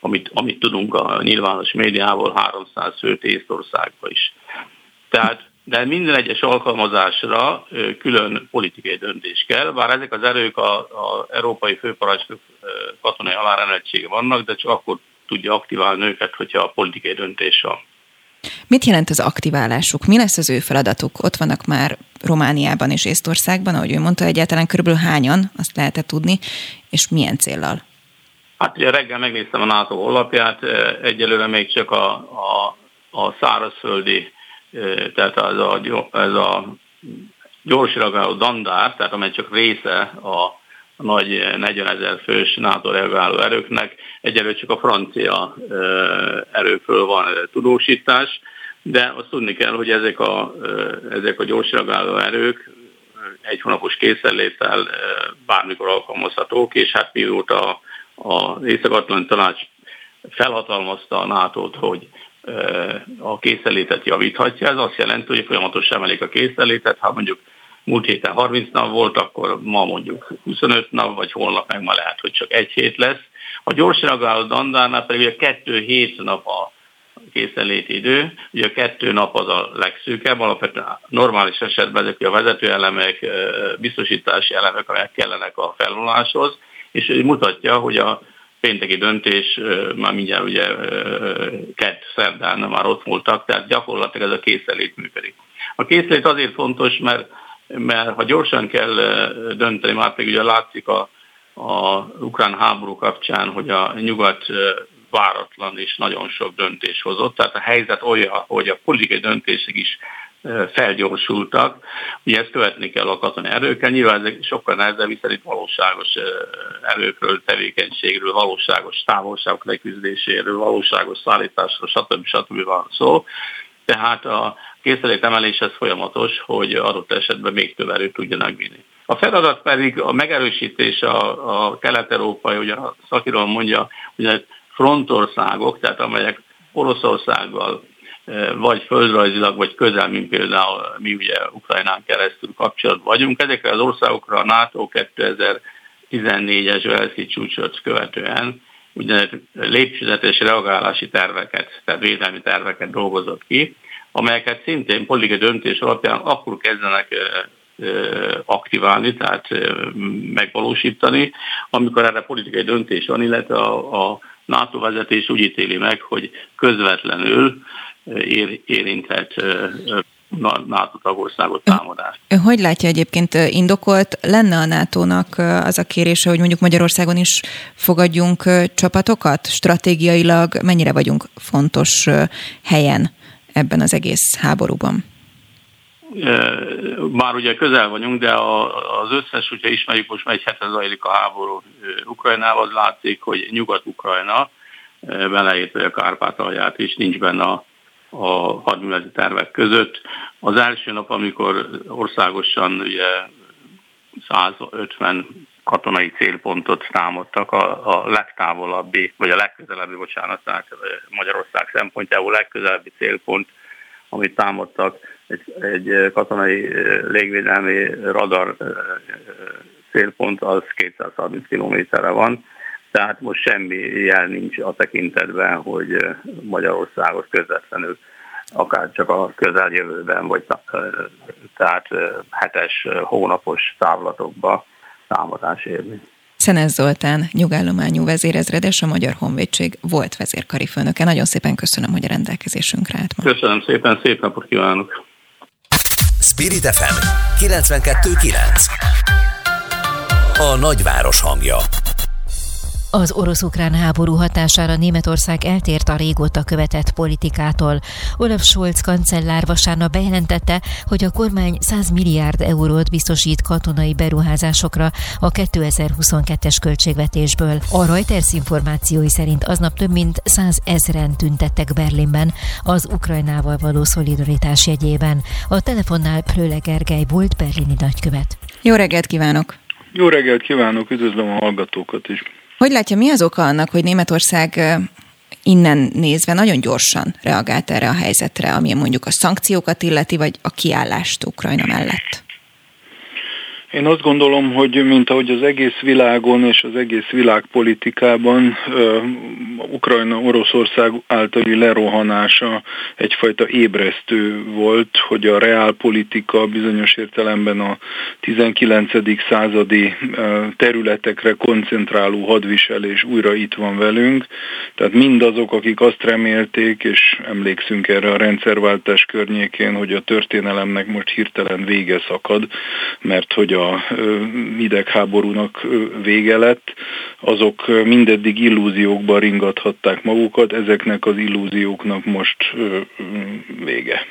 amit, amit tudunk a nyilvános médiából, 300 főt Észtországba is. Tehát de minden egyes alkalmazásra külön politikai döntés kell, bár ezek az erők a, a európai főparancsnok katonai alárendeltsége vannak, de csak akkor tudja aktiválni őket, hogyha a politikai döntés van.
Mit jelent az aktiválásuk? Mi lesz az ő feladatuk? Ott vannak már Romániában és Észtországban, ahogy ő mondta, egyáltalán körülbelül hányan, azt lehet tudni, és milyen céllal?
Hát ugye reggel megnéztem a NATO honlapját, egyelőre még csak a, a, a szárazföldi tehát az a, ez a gyors reagáló dandár, tehát amely csak része a nagy 40 ezer fős NATO reagáló erőknek, egyelőre csak a francia erőkről van tudósítás, de azt tudni kell, hogy ezek a, ezek a gyors reagáló erők egy hónapos készenléttel bármikor alkalmazhatók, és hát mióta az Észak-Atlanti Tanács felhatalmazta a nato hogy a készenlétet javíthatja. Ez azt jelenti, hogy folyamatosan emelik a készenlétet. Ha mondjuk múlt héten 30 nap volt, akkor ma mondjuk 25 nap, vagy holnap meg ma lehet, hogy csak egy hét lesz. A gyors reagáló dandárnál pedig a kettő hét nap a készenléti idő. Ugye a kettő nap az a legszűkebb, alapvetően normális esetben ezek a vezetőelemek, biztosítási elemek, amelyek kellenek a felvonáshoz, és mutatja, hogy a pénteki döntés, már mindjárt ugye kett szerdán már ott voltak, tehát gyakorlatilag ez a készenlét működik. A készlét azért fontos, mert, mert ha gyorsan kell dönteni, már pedig ugye látszik a, a ukrán háború kapcsán, hogy a nyugat váratlan és nagyon sok döntés hozott. Tehát a helyzet olyan, hogy a politikai döntések is felgyorsultak. Ugye ezt követni kell a katonai erőkkel, nyilván ezek sokkal nehezebb, hiszen itt valóságos erőkről, tevékenységről, valóságos távolságok leküzdéséről, valóságos szállításról, stb. stb. van szó. Tehát a készülék emeléshez folyamatos, hogy adott esetben még több erőt tudjanak vinni. A feladat pedig a megerősítés a, a kelet-európai, ugye a szakiról mondja, hogy frontországok, tehát amelyek Oroszországgal, vagy földrajzilag, vagy közel, mint például mi ugye Ukrajnán keresztül kapcsolatban vagyunk. Ezekre az országokra a NATO 2014-es Velszki csúcsot követően úgynevezett lépcsőzetes reagálási terveket, tehát védelmi terveket dolgozott ki, amelyeket szintén politikai döntés alapján akkor kezdenek aktiválni, tehát megvalósítani, amikor erre politikai döntés van, illetve a, a NATO vezetés úgy ítéli meg, hogy közvetlenül ér, érinthet NATO tagországot támadás.
Hogy látja egyébként indokolt lenne a NATO-nak az a kérése, hogy mondjuk Magyarországon is fogadjunk csapatokat? Stratégiailag mennyire vagyunk fontos helyen ebben az egész háborúban?
Már ugye közel vagyunk, de az összes, hogyha ismerjük, most már egy hete zajlik a háború Ukrajnával, az látszik, hogy Nyugat-Ukrajna, beleértve a Kárpátalját is, nincs benne a, a hadműveleti tervek között. Az első nap, amikor országosan ugye 150 katonai célpontot támadtak, a, a legtávolabbi, vagy a legközelebbi, bocsánat, Magyarország szempontjából legközelebbi célpont, amit támadtak, egy, egy katonai légvédelmi radar célpont az 230 kilométerre van, tehát most semmi jel nincs a tekintetben, hogy Magyarországot közvetlenül akár csak a közeljövőben, vagy tehát hetes, hónapos távlatokba támadás érni.
Szenez Zoltán, nyugállományú vezérezredes, a Magyar Honvédség volt vezérkari főnöke. Nagyon szépen köszönöm, hogy a rendelkezésünkre állt
ma. Köszönöm szépen, szép napot kívánok!
Spirit FM 92.9 A nagyváros hangja
az orosz-ukrán háború hatására Németország eltért a régóta követett politikától. Olaf Scholz kancellár vasárnap bejelentette, hogy a kormány 100 milliárd eurót biztosít katonai beruházásokra a 2022-es költségvetésből. A Reuters információi szerint aznap több mint 100 ezeren tüntettek Berlinben az Ukrajnával való szolidaritás jegyében. A telefonnál Pröle Gergely volt berlini nagykövet.
Jó reggelt kívánok!
Jó reggelt kívánok, üdvözlöm a hallgatókat is!
Hogy látja, mi az oka annak, hogy Németország innen nézve nagyon gyorsan reagált erre a helyzetre, ami mondjuk a szankciókat illeti, vagy a kiállást Ukrajna mellett?
Én azt gondolom, hogy mint ahogy az egész világon és az egész világpolitikában Ukrajna Oroszország általi lerohanása egyfajta ébresztő volt, hogy a reálpolitika bizonyos értelemben a 19. századi területekre koncentráló hadviselés újra itt van velünk. Tehát mindazok, akik azt remélték, és emlékszünk erre a rendszerváltás környékén, hogy a történelemnek most hirtelen vége szakad, mert hogy a a hidegháborúnak vége lett, azok mindeddig illúziókban ringathatták magukat, ezeknek az illúzióknak most vége.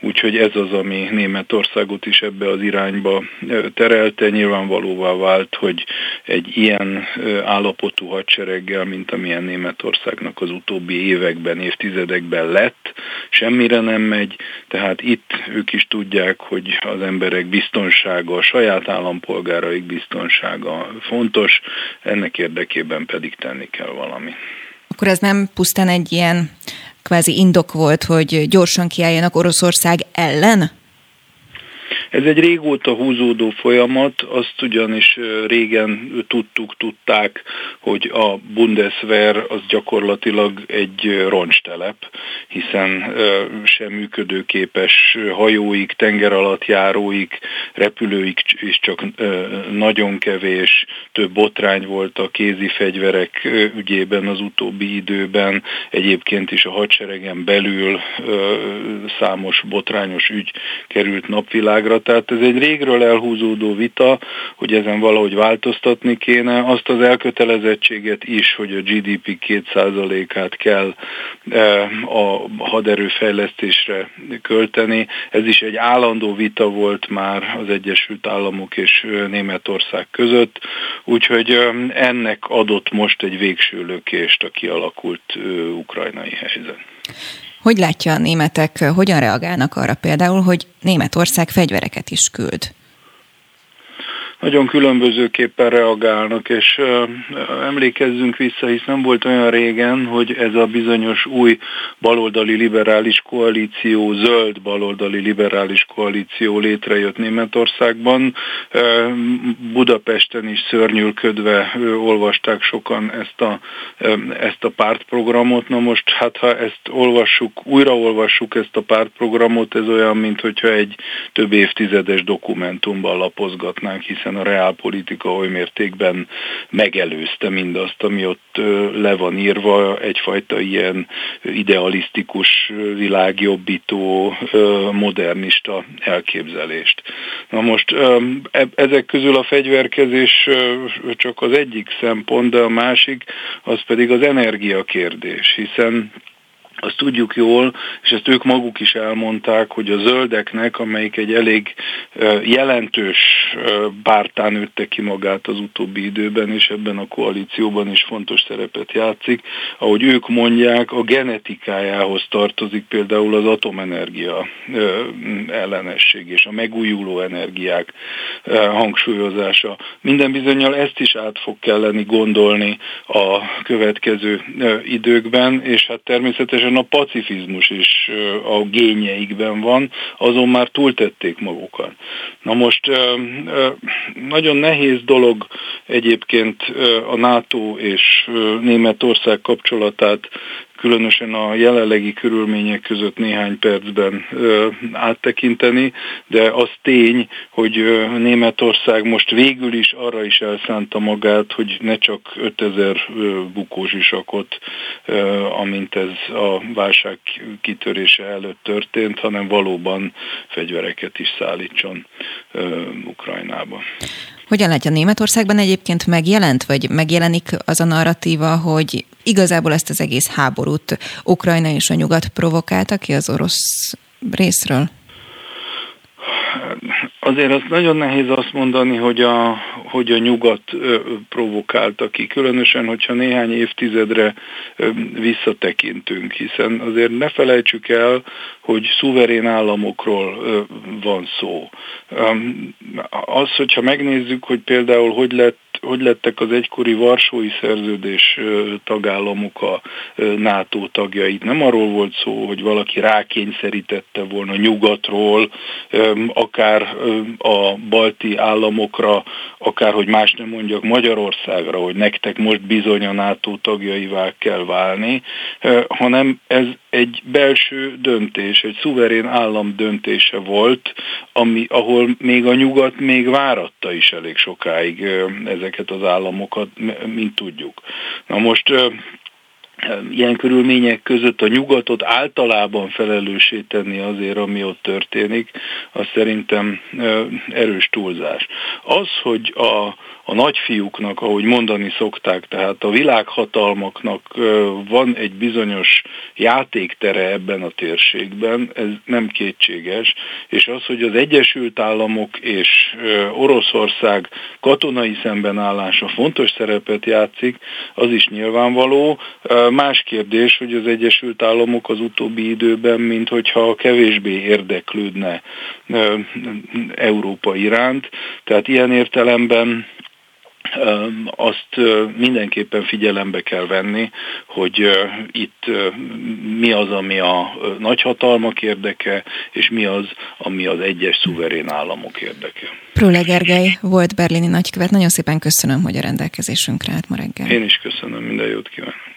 Úgyhogy ez az, ami Németországot is ebbe az irányba terelte. Nyilvánvalóvá vált, hogy egy ilyen állapotú hadsereggel, mint amilyen Németországnak az utóbbi években, évtizedekben lett, semmire nem megy, tehát itt ők is tudják, hogy az emberek biztonsága, a saját állampolgáraik biztonsága fontos, ennek érdekében pedig tenni kell valami.
Akkor ez nem pusztán egy ilyen kvázi indok volt, hogy gyorsan kiálljanak Oroszország ellen?
Ez egy régóta húzódó folyamat, azt ugyanis régen tudtuk, tudták, hogy a Bundeswehr az gyakorlatilag egy roncstelep, hiszen sem működőképes hajóik, tenger alatt járóik, repülőik is csak nagyon kevés, több botrány volt a kézi fegyverek ügyében az utóbbi időben, egyébként is a hadseregen belül számos botrányos ügy került napvilágra, tehát ez egy régről elhúzódó vita, hogy ezen valahogy változtatni kéne. Azt az elkötelezettséget is, hogy a GDP 2%-át kell e, a haderőfejlesztésre költeni. Ez is egy állandó vita volt már az Egyesült Államok és Németország között, úgyhogy e, ennek adott most egy végső lökést a kialakult ukrajnai helyzet.
Hogy látja a németek, hogyan reagálnak arra például, hogy Németország fegyvereket is küld?
Nagyon különbözőképpen reagálnak, és emlékezzünk vissza, hisz nem volt olyan régen, hogy ez a bizonyos új baloldali liberális koalíció, zöld baloldali liberális koalíció létrejött Németországban. Budapesten is szörnyülködve olvasták sokan ezt a, ezt a pártprogramot. Na most, hát ha ezt olvassuk, újraolvassuk ezt a pártprogramot, ez olyan, mint hogyha egy több évtizedes dokumentumban lapozgatnánk, hiszen a reálpolitika oly mértékben megelőzte mindazt, ami ott le van írva, egyfajta ilyen idealisztikus, világjobbító, modernista elképzelést. Na most e, ezek közül a fegyverkezés csak az egyik szempont, de a másik az pedig az energiakérdés, hiszen azt tudjuk jól, és ezt ők maguk is elmondták, hogy a zöldeknek, amelyik egy elég jelentős pártán nőtte ki magát az utóbbi időben, és ebben a koalícióban is fontos szerepet játszik, ahogy ők mondják, a genetikájához tartozik például az atomenergia ellenesség és a megújuló energiák hangsúlyozása. Minden bizonyal ezt is át fog kelleni gondolni a következő időkben, és hát természetesen természetesen a pacifizmus is a gényeikben van, azon már túltették magukat. Na most nagyon nehéz dolog egyébként a NATO és Németország kapcsolatát különösen a jelenlegi körülmények között néhány percben áttekinteni, de az tény, hogy Németország most végül is arra is elszánta magát, hogy ne csak 5000 bukózsisakot, ö, amint ez a válság kitörése előtt történt, hanem valóban fegyvereket is szállítson Ukrajnába.
Hogyan látja Németországban egyébként megjelent, vagy megjelenik az a narratíva, hogy igazából ezt az egész háborút Ukrajna és a nyugat provokálta ki az orosz részről?
Azért azt nagyon nehéz azt mondani, hogy a, hogy a nyugat provokálta ki, különösen, hogyha néhány évtizedre visszatekintünk, hiszen azért ne felejtsük el, hogy szuverén államokról van szó. Az, hogyha megnézzük, hogy például hogy lett hogy lettek az egykori Varsói Szerződés tagállamok a NATO tagjait. Nem arról volt szó, hogy valaki rákényszerítette volna nyugatról, akár a balti államokra, akár, hogy más nem mondjak, Magyarországra, hogy nektek most bizony a NATO tagjaivá kell válni, hanem ez egy belső döntés, egy szuverén állam döntése volt, ami, ahol még a nyugat még váratta is elég sokáig ezeket az államokat, mint tudjuk. Na most ilyen körülmények között a nyugatot általában felelőssé tenni azért, ami ott történik, az szerintem erős túlzás. Az, hogy a, a nagyfiúknak, ahogy mondani szokták, tehát a világhatalmaknak van egy bizonyos játéktere ebben a térségben, ez nem kétséges, és az, hogy az Egyesült Államok és Oroszország katonai szembenállása fontos szerepet játszik, az is nyilvánvaló. Más kérdés, hogy az Egyesült Államok az utóbbi időben, mint hogyha kevésbé érdeklődne Európa iránt, tehát ilyen értelemben azt mindenképpen figyelembe kell venni, hogy itt mi az, ami a nagyhatalmak érdeke, és mi az, ami az egyes szuverén államok érdeke.
Prőle Gergely volt berlini nagykövet. Nagyon szépen köszönöm, hogy a rendelkezésünkre állt ma reggel.
Én is köszönöm, minden jót kívánok.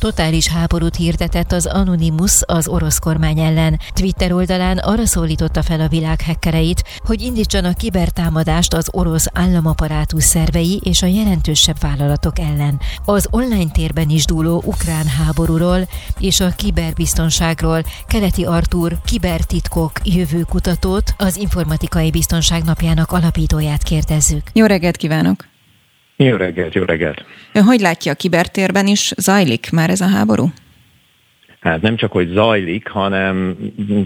Totális háborút hirdetett az Anonymous az orosz kormány ellen. Twitter oldalán arra szólította fel a világ hekkereit, hogy indítsanak kibertámadást az orosz államaparátus szervei és a jelentősebb vállalatok ellen. Az online térben is dúló ukrán háborúról és a kiberbiztonságról Keleti Artúr kibertitkok jövőkutatót, az Informatikai Biztonság napjának alapítóját kérdezzük.
Jó reggelt kívánok!
Jó reggelt, jó reggelt!
Ön hogy látja, a kibertérben is zajlik már ez a háború?
Hát nem csak, hogy zajlik, hanem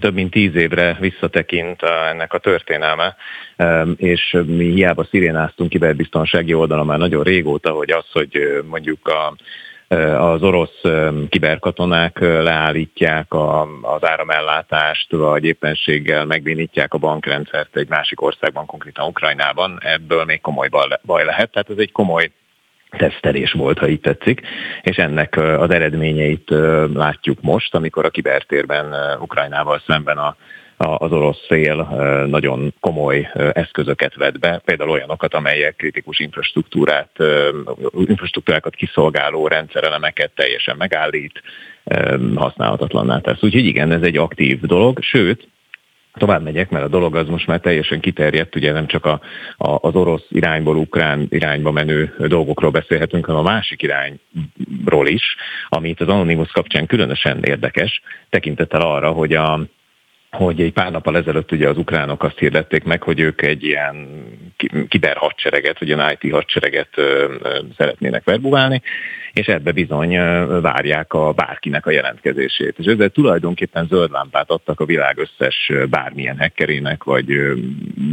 több mint tíz évre visszatekint ennek a történelme, és mi hiába szirénáztunk kiberbiztonsági oldalon már nagyon régóta, hogy az, hogy mondjuk a az orosz kiberkatonák leállítják az áramellátást, vagy éppenséggel megbénítják a bankrendszert egy másik országban, konkrétan Ukrajnában, ebből még komoly baj lehet. Tehát ez egy komoly tesztelés volt, ha így tetszik, és ennek az eredményeit látjuk most, amikor a kibertérben Ukrajnával szemben a az orosz szél nagyon komoly eszközöket vett be, például olyanokat, amelyek kritikus infrastruktúrát, infrastruktúrákat kiszolgáló rendszerelemeket teljesen megállít, használhatatlanná tesz. Úgyhogy igen, ez egy aktív dolog, sőt, tovább megyek, mert a dolog az most már teljesen kiterjedt, ugye nem csak a, a, az orosz irányból ukrán irányba menő dolgokról beszélhetünk, hanem a másik irányról is, amit az Anonymous kapcsán különösen érdekes, tekintettel arra, hogy a, hogy egy pár nappal ezelőtt ugye az ukránok azt hirdették meg, hogy ők egy ilyen kiberhadsereget, vagy ilyen IT hadsereget szeretnének verbuválni, és ebbe bizony várják a bárkinek a jelentkezését. És ezzel tulajdonképpen zöld lámpát adtak a világ összes bármilyen hackerének, vagy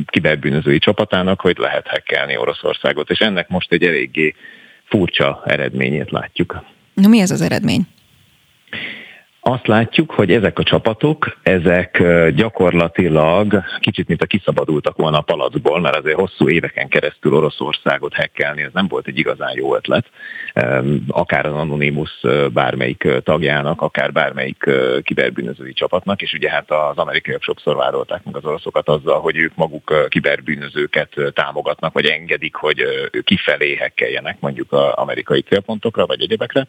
kiberbűnözői csapatának, hogy lehet hackelni Oroszországot. És ennek most egy eléggé furcsa eredményét látjuk.
Na mi ez az eredmény?
Azt látjuk, hogy ezek a csapatok, ezek gyakorlatilag kicsit, mint a kiszabadultak volna a palacból, mert azért hosszú éveken keresztül Oroszországot hekkelni, ez nem volt egy igazán jó ötlet. Akár az Anonymous bármelyik tagjának, akár bármelyik kiberbűnözői csapatnak, és ugye hát az amerikaiak sokszor vádolták meg az oroszokat azzal, hogy ők maguk kiberbűnözőket támogatnak, vagy engedik, hogy kifelé hekkeljenek mondjuk az amerikai célpontokra, vagy egyebekre.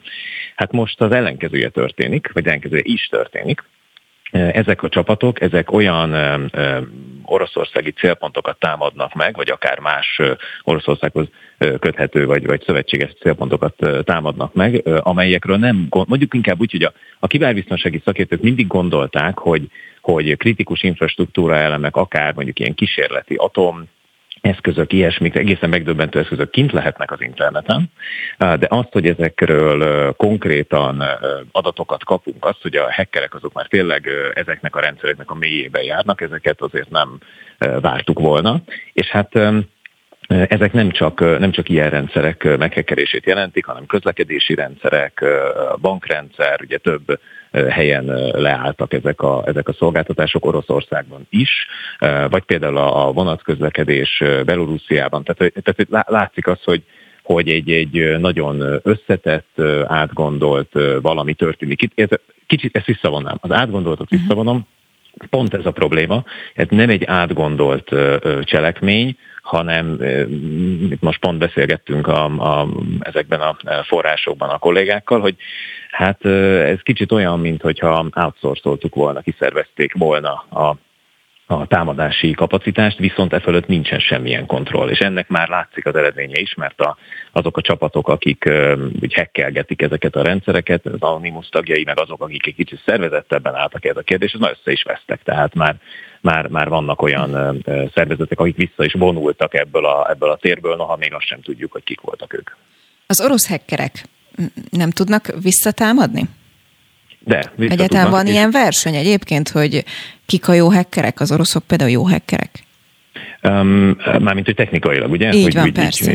Hát most az ellenkezője történik, vagy ellenkezője is történik. Ezek a csapatok, ezek olyan oroszországi célpontokat támadnak meg, vagy akár más Oroszországhoz köthető, vagy, vagy szövetséges célpontokat támadnak meg, amelyekről nem, mondjuk inkább úgy, hogy a, a kiberbiztonsági szakértők mindig gondolták, hogy, hogy kritikus infrastruktúra elemek, akár mondjuk ilyen kísérleti atom, eszközök, ilyesmik, egészen megdöbbentő eszközök kint lehetnek az interneten, de azt, hogy ezekről konkrétan adatokat kapunk, azt, hogy a hackerek azok már tényleg ezeknek a rendszereknek a mélyébe járnak, ezeket azért nem vártuk volna, és hát ezek nem csak, nem csak ilyen rendszerek meghekkerését jelentik, hanem közlekedési rendszerek, bankrendszer, ugye több helyen leálltak ezek a, ezek a szolgáltatások Oroszországban is, vagy például a vonatközlekedés Belorussziában. Tehát, tehát látszik az, hogy hogy egy, egy nagyon összetett, átgondolt valami történik. Kicsit ezt visszavonnám. Az átgondoltat mhm. visszavonom, pont ez a probléma. Ez nem egy átgondolt cselekmény, hanem most pont beszélgettünk a, a, ezekben a forrásokban a kollégákkal, hogy hát ez kicsit olyan, mint hogyha outsourcoltuk volna, kiszervezték volna a a támadási kapacitást, viszont e fölött nincsen semmilyen kontroll. És ennek már látszik az eredménye is, mert a, azok a csapatok, akik úgy hekkelgetik ezeket a rendszereket, az Anonymous tagjai, meg azok, akik egy kicsit szervezettebben álltak ez a kérdés, az össze is vesztek. Tehát már, már, már vannak olyan szervezetek, akik vissza is vonultak ebből a, ebből a térből, noha még azt sem tudjuk, hogy kik voltak ők.
Az orosz hekkerek nem tudnak visszatámadni?
De,
Egyáltalán van ilyen verseny egyébként, hogy kik a jó hekkerek? Az oroszok például jó hekkerek?
Um, mármint, hogy technikailag, ugye?
Így
hogy,
van,
úgy,
persze.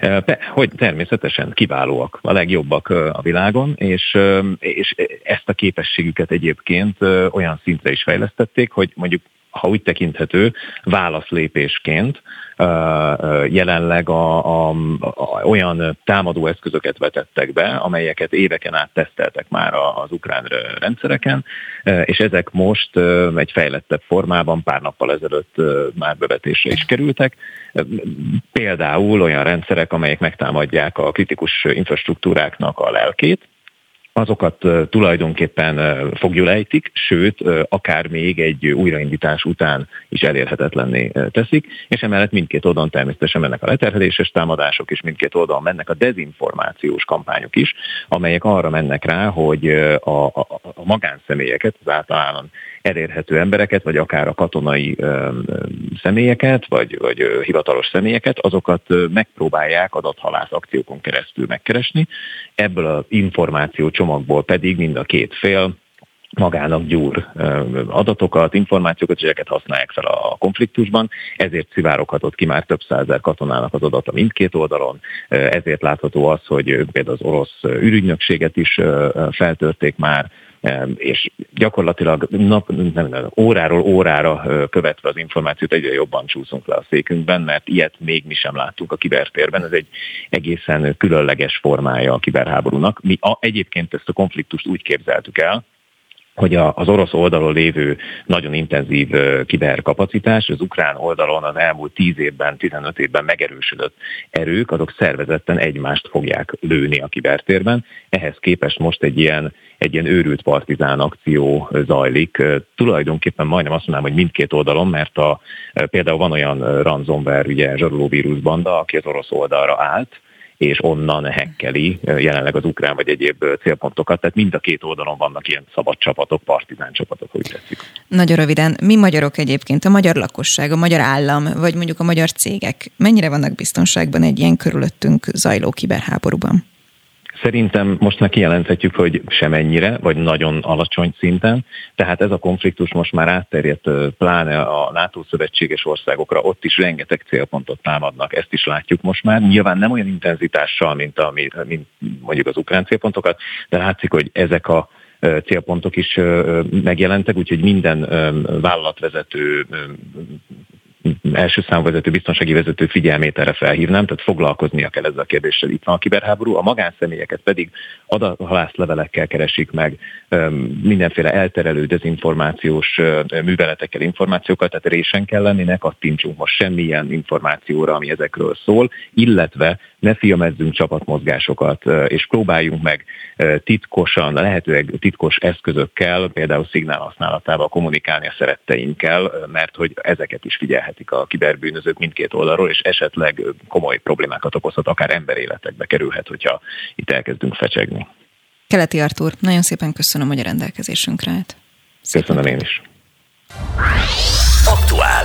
Úgy, hogy természetesen kiválóak, a legjobbak a világon, és, és ezt a képességüket egyébként olyan szintre is fejlesztették, hogy mondjuk ha úgy tekinthető, válaszlépésként jelenleg a, a, a, olyan támadó eszközöket vetettek be, amelyeket éveken át teszteltek már az ukrán rendszereken, és ezek most egy fejlettebb formában pár nappal ezelőtt már bevetésre is kerültek. Például olyan rendszerek, amelyek megtámadják a kritikus infrastruktúráknak a lelkét, azokat tulajdonképpen fogjulejtik, sőt, akár még egy újraindítás után is elérhetetlenné teszik, és emellett mindkét oldalon természetesen mennek a leterheléses támadások, és mindkét oldalon mennek a dezinformációs kampányok is, amelyek arra mennek rá, hogy a, a, a magánszemélyeket, az általában elérhető embereket, vagy akár a katonai személyeket, vagy, vagy hivatalos személyeket, azokat megpróbálják adathalász akciókon keresztül megkeresni. Ebből az információ csomagból pedig mind a két fél magának gyúr adatokat, információkat, és ezeket használják fel a konfliktusban. Ezért szivároghatott ki már több százer katonának az adata mindkét oldalon. Ezért látható az, hogy például az orosz ürügynökséget is feltörték már, és gyakorlatilag nap, nem, nem, óráról órára követve az információt egyre jobban csúszunk le a székünkben, mert ilyet még mi sem láttunk a kibertérben. Ez egy egészen különleges formája a kiberháborúnak. Mi a, egyébként ezt a konfliktust úgy képzeltük el, hogy az orosz oldalon lévő nagyon intenzív kiberkapacitás, az ukrán oldalon az elmúlt 10 évben, 15 évben megerősödött erők, azok szervezetten egymást fogják lőni a kibertérben. Ehhez képest most egy ilyen, egy ilyen őrült partizán akció zajlik. Tulajdonképpen majdnem azt mondanám, hogy mindkét oldalon, mert a, például van olyan ransomware, ugye zsarolóvírus banda, aki az orosz oldalra állt, és onnan hekkeli jelenleg az ukrán vagy egyéb célpontokat. Tehát mind a két oldalon vannak ilyen szabad csapatok, partizán csapatok, hogy tetszik.
Nagyon röviden, mi magyarok egyébként, a magyar lakosság, a magyar állam, vagy mondjuk a magyar cégek mennyire vannak biztonságban egy ilyen körülöttünk zajló kiberháborúban?
Szerintem most már kijelenthetjük, hogy semennyire, vagy nagyon alacsony szinten. Tehát ez a konfliktus most már átterjedt pláne a NATO szövetséges országokra, ott is rengeteg célpontot támadnak, ezt is látjuk most már. Nyilván nem olyan intenzitással, mint, a, mint mondjuk az ukrán célpontokat, de látszik, hogy ezek a célpontok is megjelentek, úgyhogy minden vállalatvezető első számvezető, biztonsági vezető figyelmét erre felhívnám, tehát foglalkoznia kell ezzel a kérdéssel. Itt van a kiberháború, a magánszemélyeket pedig adathalászlevelekkel keresik meg, mindenféle elterelő dezinformációs műveletekkel, információkat, tehát résen kell lenni, ne kattintsunk most semmilyen információra, ami ezekről szól, illetve ne filmezzünk csapatmozgásokat, és próbáljunk meg titkosan, lehetőleg titkos eszközökkel, például szignál használatával kommunikálni a szeretteinkkel, mert hogy ezeket is figyelhetik a kiberbűnözők mindkét oldalról, és esetleg komoly problémákat okozhat, akár emberéletekbe kerülhet, hogyha itt elkezdünk fecsegni.
Keleti Artur, nagyon szépen köszönöm, hogy a rendelkezésünkre állt.
Köszönöm én is.
Aktuál.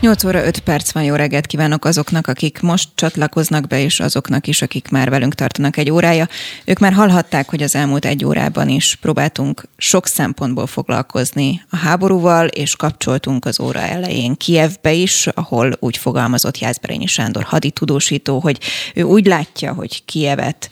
8 óra 5 perc van, jó reggelt kívánok azoknak, akik most csatlakoznak be, és azoknak is, akik már velünk tartanak egy órája. Ők már hallhatták, hogy az elmúlt egy órában is próbáltunk sok szempontból foglalkozni a háborúval, és kapcsoltunk az óra elején Kievbe is, ahol úgy fogalmazott Jászberényi Sándor haditudósító, hogy ő úgy látja, hogy Kievet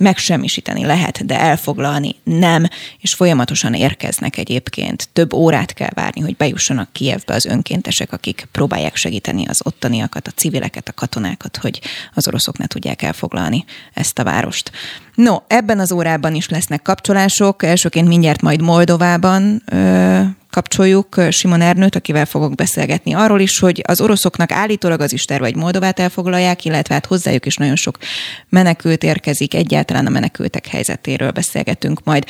megsemmisíteni lehet, de elfoglalni nem, és folyamatosan érkeznek egyébként. Több órát kell várni, hogy bejussanak Kievbe az önkéntesek, akik próbálják segíteni az ottaniakat, a civileket, a katonákat, hogy az oroszok ne tudják elfoglalni ezt a várost. No, ebben az órában is lesznek kapcsolások, elsőként mindjárt majd Moldovában ö, kapcsoljuk Simon Ernőt, akivel fogok beszélgetni arról is, hogy az oroszoknak állítólag az is terve, hogy Moldovát elfoglalják, illetve hát hozzájuk is nagyon sok menekült érkezik, egyáltalán a menekültek helyzetéről beszélgetünk majd.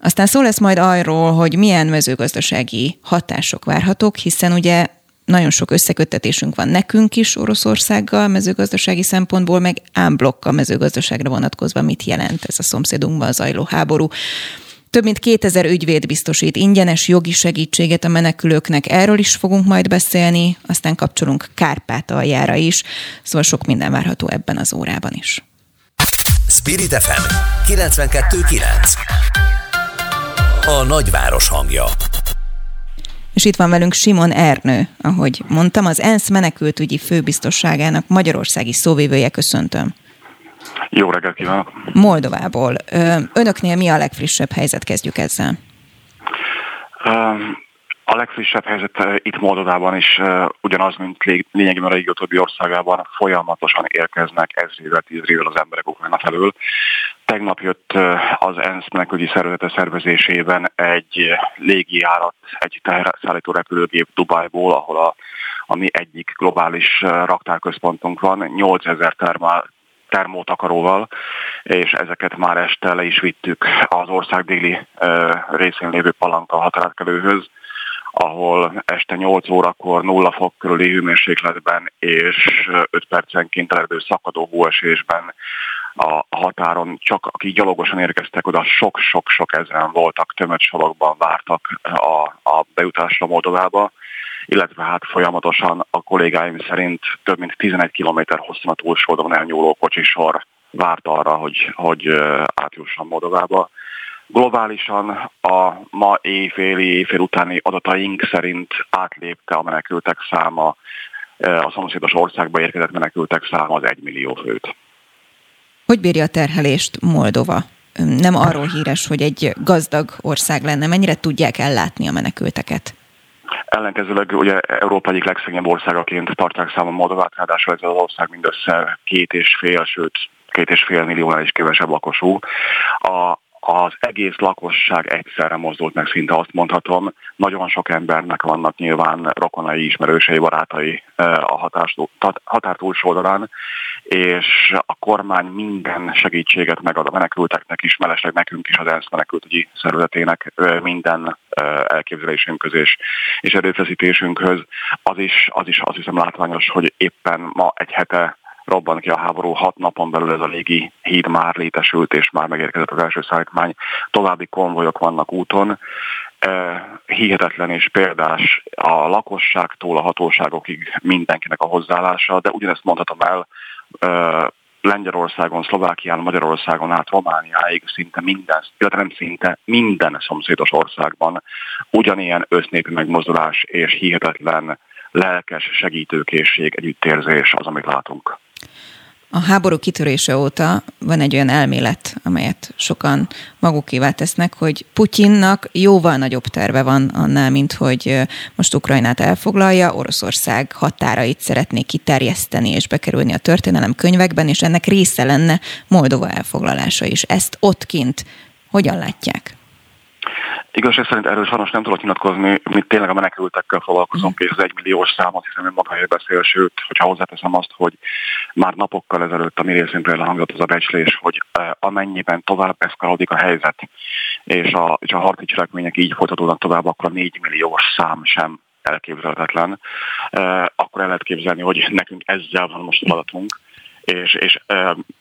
Aztán szó lesz majd arról, hogy milyen mezőgazdasági hatások várhatók, hiszen ugye nagyon sok összeköttetésünk van nekünk is Oroszországgal mezőgazdasági szempontból, meg ámblokk a mezőgazdaságra vonatkozva mit jelent ez a szomszédunkban zajló háború. Több mint 2000 ügyvéd biztosít ingyenes jogi segítséget a menekülőknek, erről is fogunk majd beszélni, aztán kapcsolunk Kárpátaljára is, szóval sok minden várható ebben az órában is.
Spirit FM 92.9 A nagyváros hangja.
És itt van velünk Simon Ernő, ahogy mondtam, az ENSZ menekültügyi főbiztosságának magyarországi szóvévője köszöntöm.
Jó reggelt kívánok!
Moldovából. Önöknél mi a legfrissebb helyzet? Kezdjük ezzel.
A legfrissebb helyzet itt Moldovában is ugyanaz, mint lényegében a régió többi országában folyamatosan érkeznek ezrével, tízrével az emberek Ukrajna felől. Tegnap jött az ENSZ menekülügyi szervezete szervezésében egy légijárat, egy teherszállító repülőgép Dubajból, ahol a, a mi egyik globális raktárközpontunk van, 8000 termál, termótakaróval, és ezeket már este le is vittük az ország déli részén lévő palanka határátkelőhöz, ahol este 8 órakor nulla fok körüli hőmérsékletben és 5 percenként eledő szakadó hóesésben a határon csak akik gyalogosan érkeztek oda, sok-sok-sok ezeren voltak, tömött sorokban vártak a, a bejutásra Moldovába, illetve hát folyamatosan a kollégáim szerint több mint 11 km hosszan a túlsódon elnyúló kocsisor várt arra, hogy, hogy átjusson Moldovába. Globálisan a ma éjféli, éjfél utáni adataink szerint átlépte a menekültek száma, a szomszédos országba érkezett menekültek száma az egy millió főt.
Hogy bírja a terhelést Moldova? Nem arról híres, hogy egy gazdag ország lenne. Mennyire tudják ellátni a menekülteket?
Ellenkezőleg ugye Európa egyik legszegényebb országaként tartják számon Moldovát, ráadásul ez az ország mindössze két és fél, sőt két és fél milliónál is kevesebb lakosú. A, az egész lakosság egyszerre mozdult meg, szinte azt mondhatom. Nagyon sok embernek vannak nyilván rokonai, ismerősei, barátai a határ túlsó oldalán, és a kormány minden segítséget megad a menekülteknek is, mellesleg nekünk is az ENSZ menekültügyi szervezetének minden elképzelésünkhöz és, és erőfeszítésünkhöz. Az is, az is azt hiszem látványos, hogy éppen ma egy hete robban ki a háború, hat napon belül ez a légi híd már létesült, és már megérkezett az első szállítmány. További konvojok vannak úton. Hihetetlen és példás a lakosságtól a hatóságokig mindenkinek a hozzáállása, de ugyanezt mondhatom el Lengyelországon, Szlovákián, Magyarországon át Romániáig szinte minden, illetve nem szinte minden szomszédos országban ugyanilyen össznépi megmozdulás és hihetetlen lelkes segítőkészség, együttérzés az, amit látunk.
A háború kitörése óta van egy olyan elmélet, amelyet sokan magukévá tesznek, hogy Putyinnak jóval nagyobb terve van annál, mint hogy most Ukrajnát elfoglalja, Oroszország határait szeretné kiterjeszteni és bekerülni a történelem könyvekben, és ennek része lenne Moldova elfoglalása is. Ezt ott kint hogyan látják?
Igazság szerint erről sajnos nem tudok nyilatkozni, mi tényleg a menekültekkel foglalkozunk, és az egymilliós számot hiszen magáért beszél, sőt, hogyha hozzáteszem azt, hogy már napokkal ezelőtt a mi részünkről elhangzott az a becslés, hogy amennyiben tovább eszkalódik a helyzet, és a, és a harci cselekmények így folytatódnak tovább, akkor a 4 milliós szám sem elképzelhetetlen. Akkor el lehet képzelni, hogy nekünk ezzel van most feladatunk, és, és,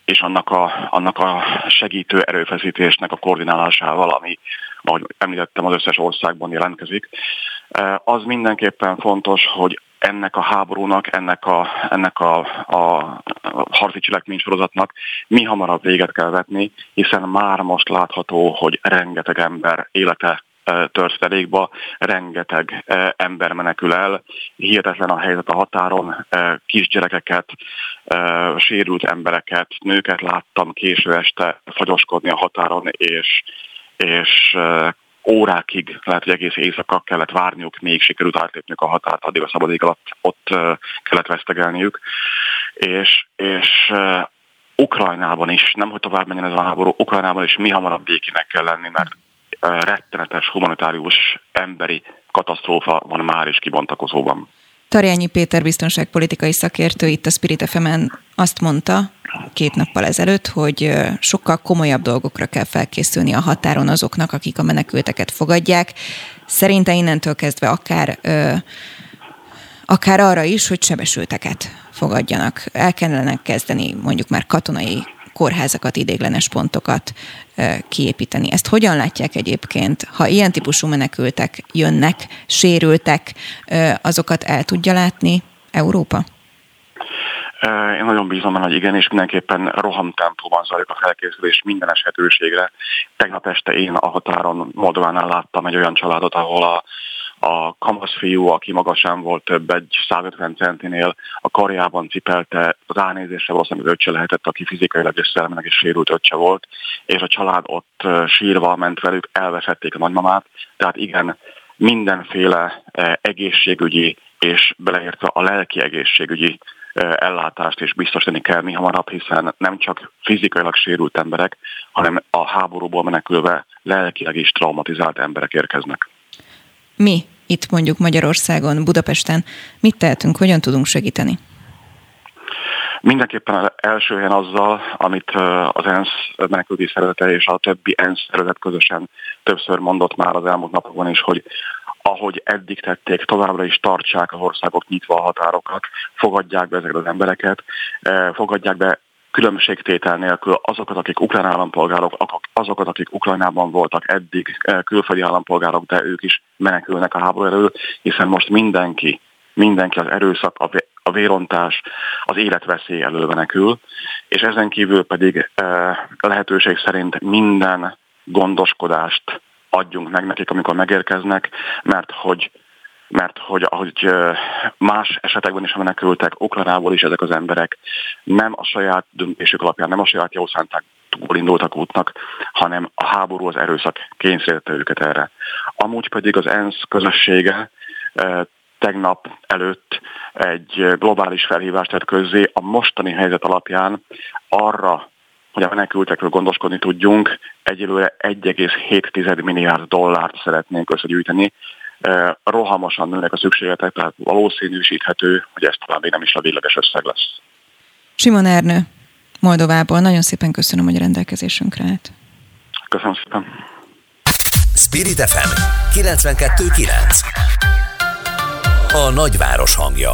és annak, a, annak a segítő erőfeszítésnek a koordinálásával, ami ahogy említettem, az összes országban jelentkezik. Az mindenképpen fontos, hogy ennek a háborúnak, ennek a, ennek a, a harci cselekménysorozatnak mi hamarabb véget kell vetni, hiszen már most látható, hogy rengeteg ember élete tört felékba, rengeteg ember menekül el, hihetetlen a helyzet a határon, kisgyerekeket, sérült embereket, nőket láttam késő este fagyoskodni a határon, és és órákig, lehet, hogy egész éjszaka kellett várniuk, még sikerült átlépniük a határt, addig a szabadég alatt ott kellett vesztegelniük. És, és Ukrajnában is, nem hogy tovább menjen ez a háború, Ukrajnában is mi hamarabb békének kell lenni, mert rettenetes humanitárius emberi katasztrófa van már is kibontakozóban.
Tarjányi Péter biztonságpolitikai szakértő itt a Spirit fm azt mondta két nappal ezelőtt, hogy sokkal komolyabb dolgokra kell felkészülni a határon azoknak, akik a menekülteket fogadják. Szerinte innentől kezdve akár akár arra is, hogy sebesülteket fogadjanak. El kellene kezdeni mondjuk már katonai kórházakat, idéglenes pontokat kiépíteni. Ezt hogyan látják egyébként, ha ilyen típusú menekültek jönnek, sérültek, azokat el tudja látni Európa?
Én nagyon bízom benne, hogy igen, és mindenképpen rohamtempóban zajlik a felkészülés minden esetőségre. Tegnap este én a határon Moldovánál láttam egy olyan családot, ahol a a kamasz fiú, aki magasán volt több egy 150 centinél, a karjában cipelte, ránézésre valószínűleg öccse lehetett, aki fizikailag és szellemileg is sérült öccse volt, és a család ott sírva ment velük, elveszették a nagymamát, tehát igen, mindenféle egészségügyi és beleértve a lelki egészségügyi ellátást is biztosítani kell mi hamarabb, hiszen nem csak fizikailag sérült emberek, hanem a háborúból menekülve lelkileg is traumatizált emberek érkeznek.
Mi itt mondjuk Magyarországon, Budapesten mit tehetünk, hogyan tudunk segíteni?
Mindenképpen első helyen azzal, amit az ENSZ menekülti szervezete és a többi ENSZ szervezet közösen többször mondott már az elmúlt napokban is, hogy ahogy eddig tették, továbbra is tartsák az országok nyitva a határokat, fogadják be ezeket az embereket, fogadják be különbségtétel nélkül azokat, akik ukrán állampolgárok, azokat, akik Ukrajnában voltak eddig külföldi állampolgárok, de ők is menekülnek a háború elől, hiszen most mindenki, mindenki az erőszak, a vérontás, az életveszély elől menekül, és ezen kívül pedig lehetőség szerint minden gondoskodást adjunk meg nekik, amikor megérkeznek, mert hogy mert hogy ahogy más esetekben is menekültek, Ukrajnából is ezek az emberek nem a saját döntésük alapján, nem a saját jó szántákból indultak útnak, hanem a háború, az erőszak kényszerítette őket erre. Amúgy pedig az ENSZ közössége tegnap előtt egy globális felhívást tett közzé a mostani helyzet alapján arra, hogy a menekültekről gondoskodni tudjunk, egyelőre 1,7 milliárd dollárt szeretnénk összegyűjteni, rohamosan nőnek a szükségletek, tehát valószínűsíthető, hogy ez talán még nem is a végleges összeg lesz.
Simon Ernő, Moldovából. Nagyon szépen köszönöm, hogy a rendelkezésünkre állt.
Köszönöm szépen.
Spirit FM 92.9 A nagyváros hangja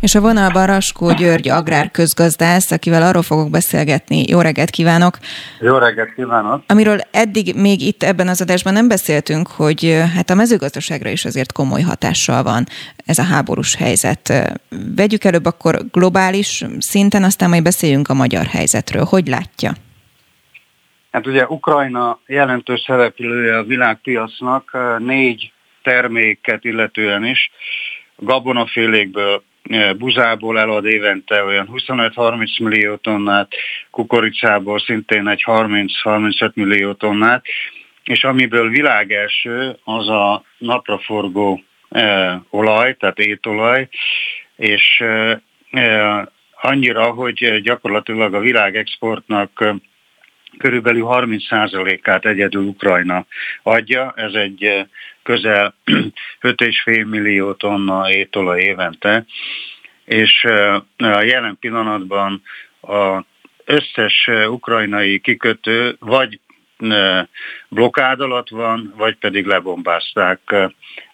és a vonalban Raskó György agrárközgazdász, akivel arról fogok beszélgetni. Jó reggelt kívánok!
Jó reggelt kívánok!
Amiről eddig még itt ebben az adásban nem beszéltünk, hogy hát a mezőgazdaságra is azért komoly hatással van ez a háborús helyzet. Vegyük előbb akkor globális szinten, aztán majd beszéljünk a magyar helyzetről. Hogy látja?
Hát ugye Ukrajna jelentős szereplője a világpiacnak négy terméket illetően is, gabonafélékből buzából elad évente olyan 25-30 millió tonnát, kukoricából szintén egy 30-35 millió tonnát, és amiből világelső az a napraforgó olaj, tehát étolaj, és annyira, hogy gyakorlatilag a világ exportnak körülbelül 30%-át egyedül Ukrajna adja, ez egy közel 5,5 millió tonna étolaj évente, és a jelen pillanatban a összes ukrajnai kikötő vagy blokkád alatt van, vagy pedig lebombázták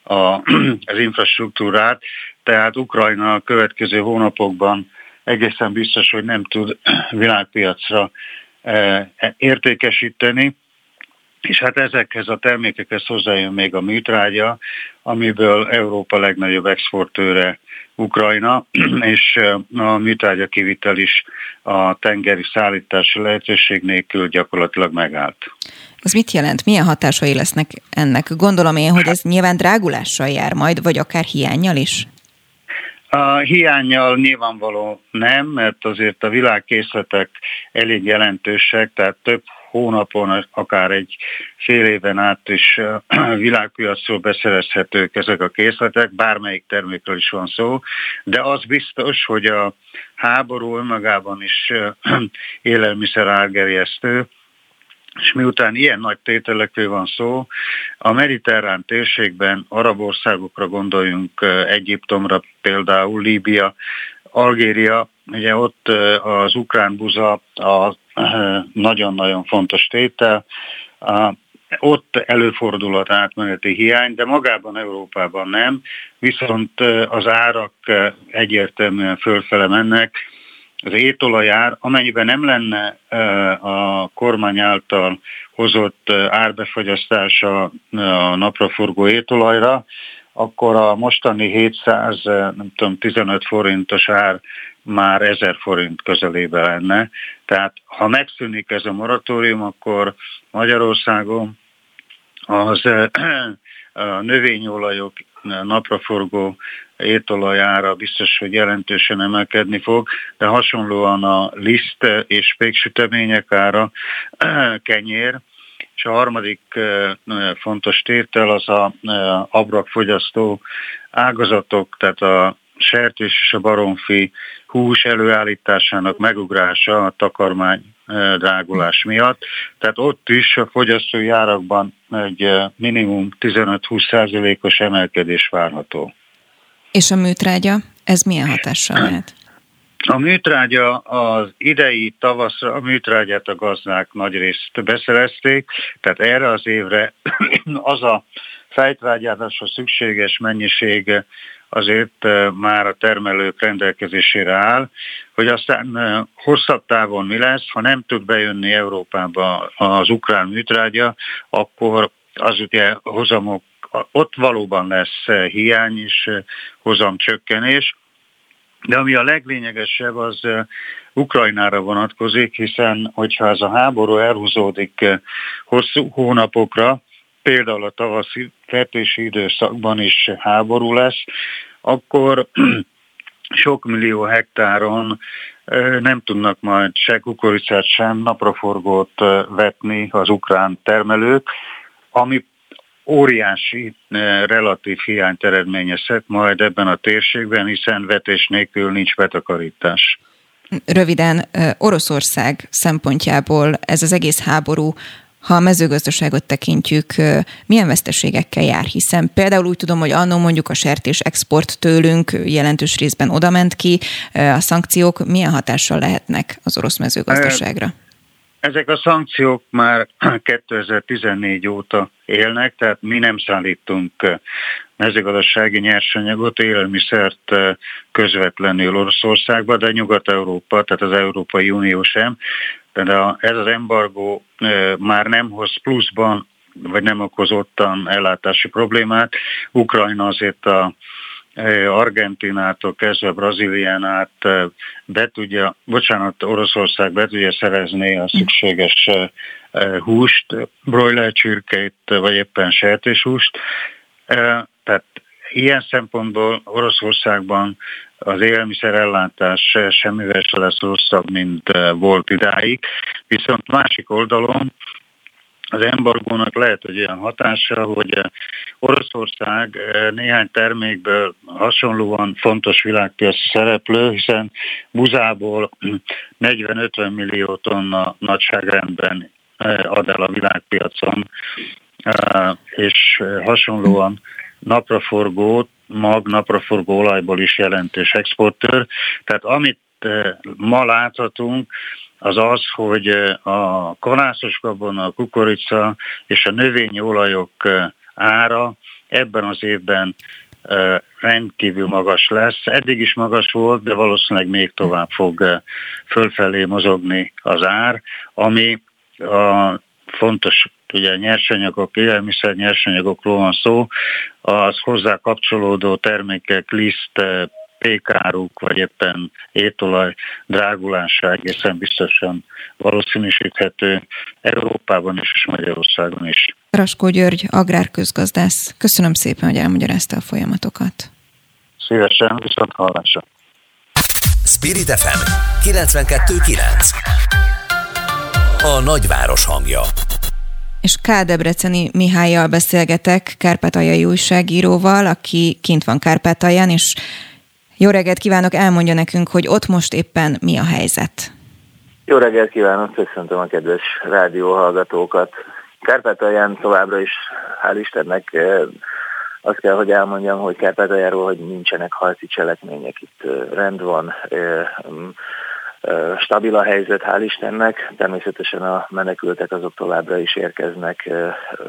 a, az infrastruktúrát, tehát Ukrajna a következő hónapokban egészen biztos, hogy nem tud világpiacra értékesíteni, és hát ezekhez a termékekhez hozzájön még a műtrágya, amiből Európa legnagyobb exportőre Ukrajna, és a műtrágya kivitel is a tengeri szállítási lehetőség nélkül gyakorlatilag megállt.
Ez mit jelent? Milyen hatásai lesznek ennek? Gondolom én, hogy ez nyilván drágulással jár majd, vagy akár hiányjal is?
A hiányjal nyilvánvaló nem, mert azért a világkészletek elég jelentősek, tehát több hónapon, akár egy fél éven át is világpiacról beszerezhetők ezek a készletek, bármelyik termékről is van szó, de az biztos, hogy a háború önmagában is élelmiszer árgerjesztő, és miután ilyen nagy tételekről van szó, a mediterrán térségben arab országokra gondoljunk, Egyiptomra például, Líbia, Algéria, ugye ott az ukrán buza a nagyon-nagyon fontos tétel. Ott előfordulhat átmeneti hiány, de magában Európában nem, viszont az árak egyértelműen fölfele mennek. Az étolajár, amennyiben nem lenne a kormány által hozott árbefagyasztása a napraforgó étolajra, akkor a mostani 700, nem tudom, 15 forintos ár már 1000 forint közelébe lenne. Tehát ha megszűnik ez a moratórium, akkor Magyarországon az a növényolajok napraforgó étolajára biztos, hogy jelentősen emelkedni fog, de hasonlóan a liszt és péksütemények ára kenyér, és a harmadik fontos tétel az a abrakfogyasztó ágazatok, tehát a sertés és a baromfi hús előállításának megugrása a takarmány drágulás miatt. Tehát ott is a fogyasztói árakban egy minimum 15-20 százalékos emelkedés várható.
És a műtrágya, ez milyen hatással lehet?
A műtrágya az idei tavaszra, a műtrágyát a gazdák nagy részt beszerezték, tehát erre az évre az a fejtvágyázásra szükséges mennyiség azért már a termelők rendelkezésére áll, hogy aztán hosszabb távon mi lesz, ha nem tud bejönni Európába az ukrán műtrágya, akkor az ugye hozamok, ott valóban lesz hiány és hozamcsökkenés, de ami a leglényegesebb, az Ukrajnára vonatkozik, hiszen hogyha ez a háború elhúzódik hosszú hónapokra, például a tavaszi fertési időszakban is háború lesz, akkor sok millió hektáron nem tudnak majd se kukoricát, sem napraforgót vetni az ukrán termelők, ami óriási relatív hiányt eredményezhet majd ebben a térségben, hiszen vetés nélkül nincs betakarítás.
Röviden, Oroszország szempontjából ez az egész háború ha a mezőgazdaságot tekintjük, milyen veszteségekkel jár, hiszen például úgy tudom, hogy annó mondjuk a sertés export tőlünk jelentős részben odament ki, a szankciók milyen hatással lehetnek az orosz mezőgazdaságra?
Ezek a szankciók már 2014 óta élnek, tehát mi nem szállítunk mezőgazdasági nyersanyagot, élelmiszert közvetlenül Oroszországba, de Nyugat-Európa, tehát az Európai Unió sem. Tehát ez az embargó már nem hoz pluszban, vagy nem okozottan ellátási problémát. Ukrajna azért a Argentinától kezdve Brazílián át be tudja, bocsánat, Oroszország be tudja szerezni a szükséges húst, broiler csürkeit, vagy éppen sertéshúst. Tehát ilyen szempontból Oroszországban az élelmiszerellátás semmivel se lesz rosszabb, mint volt idáig. Viszont másik oldalon az embargónak lehet, hogy olyan hatása, hogy Oroszország néhány termékből hasonlóan fontos világpiaci szereplő, hiszen buzából 40-50 millió tonna nagyságrendben ad el a világpiacon, és hasonlóan napraforgót, mag napraforgó olajból is jelentős exportőr. Tehát amit ma láthatunk, az az, hogy a kanászos gabona, a kukorica és a növényi olajok ára ebben az évben rendkívül magas lesz. Eddig is magas volt, de valószínűleg még tovább fog fölfelé mozogni az ár, ami a fontos ugye nyersanyagok, élelmiszer nyersanyagokról van szó, az hozzá kapcsolódó termékek, liszt, pékáruk, vagy éppen étolaj drágulása egészen biztosan valószínűsíthető Európában is és Magyarországon is.
Raskó György, agrárközgazdász, köszönöm szépen, hogy elmagyarázta a folyamatokat.
Szívesen, viszont hallásra.
Spirit FM 92.9 A nagyváros hangja
és Kádebreceni Mihályjal beszélgetek, kárpátaljai újságíróval, aki kint van Kárpátalján, és jó reggelt kívánok, elmondja nekünk, hogy ott most éppen mi a helyzet.
Jó reggelt kívánok, köszöntöm a kedves rádióhallgatókat. Kárpátalján továbbra is, hál' Istennek, eh, azt kell, hogy elmondjam, hogy Kárpátaljáról, hogy nincsenek harci cselekmények, itt eh, rend van, eh, mm, stabil a helyzet, hál' Istennek. Természetesen a menekültek azok továbbra is érkeznek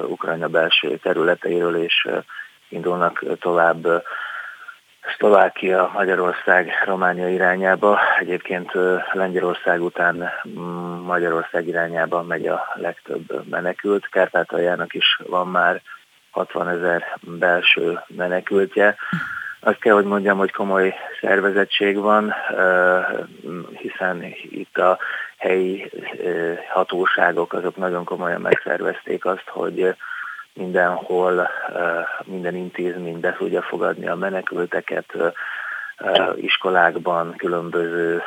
Ukrajna belső területeiről, és indulnak tovább Szlovákia, Magyarország, Románia irányába. Egyébként Lengyelország után mm, Magyarország irányába megy a legtöbb menekült. Kárpátaljának is van már 60 ezer belső menekültje. Azt kell, hogy mondjam, hogy komoly szervezettség van, hiszen itt a helyi hatóságok azok nagyon komolyan megszervezték azt, hogy mindenhol minden intézmény be tudja fogadni a menekülteket, iskolákban, különböző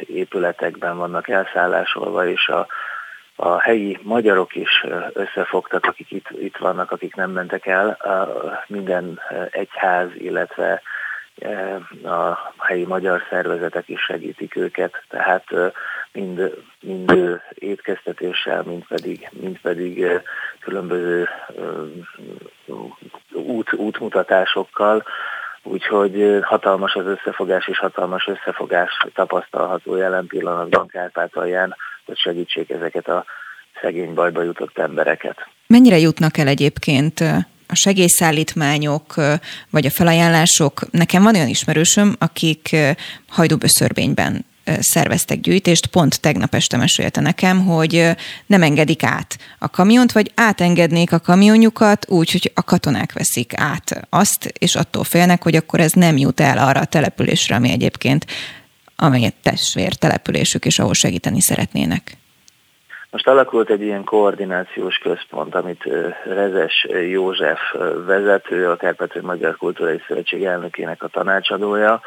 épületekben vannak elszállásolva, és a, a helyi magyarok is összefogtak, akik itt, itt vannak, akik nem mentek el. Minden egyház, illetve a helyi magyar szervezetek is segítik őket, tehát mind, mind étkeztetéssel, mind pedig, mind pedig különböző út, útmutatásokkal, úgyhogy hatalmas az összefogás és hatalmas összefogás tapasztalható jelen pillanatban Kárpátalján, hogy segítsék ezeket a szegény bajba jutott embereket.
Mennyire jutnak el egyébként a segélyszállítmányok, vagy a felajánlások, nekem van olyan ismerősöm, akik hajdúböszörvényben szerveztek gyűjtést, pont tegnap este mesélte nekem, hogy nem engedik át a kamiont, vagy átengednék a kamionjukat úgy, hogy a katonák veszik át azt, és attól félnek, hogy akkor ez nem jut el arra a településre, ami egyébként amelyet testvér településük, és ahol segíteni szeretnének.
Most alakult egy ilyen koordinációs központ, amit Rezes József vezető, a Kárpátai Magyar Kulturális Szövetség elnökének a tanácsadója,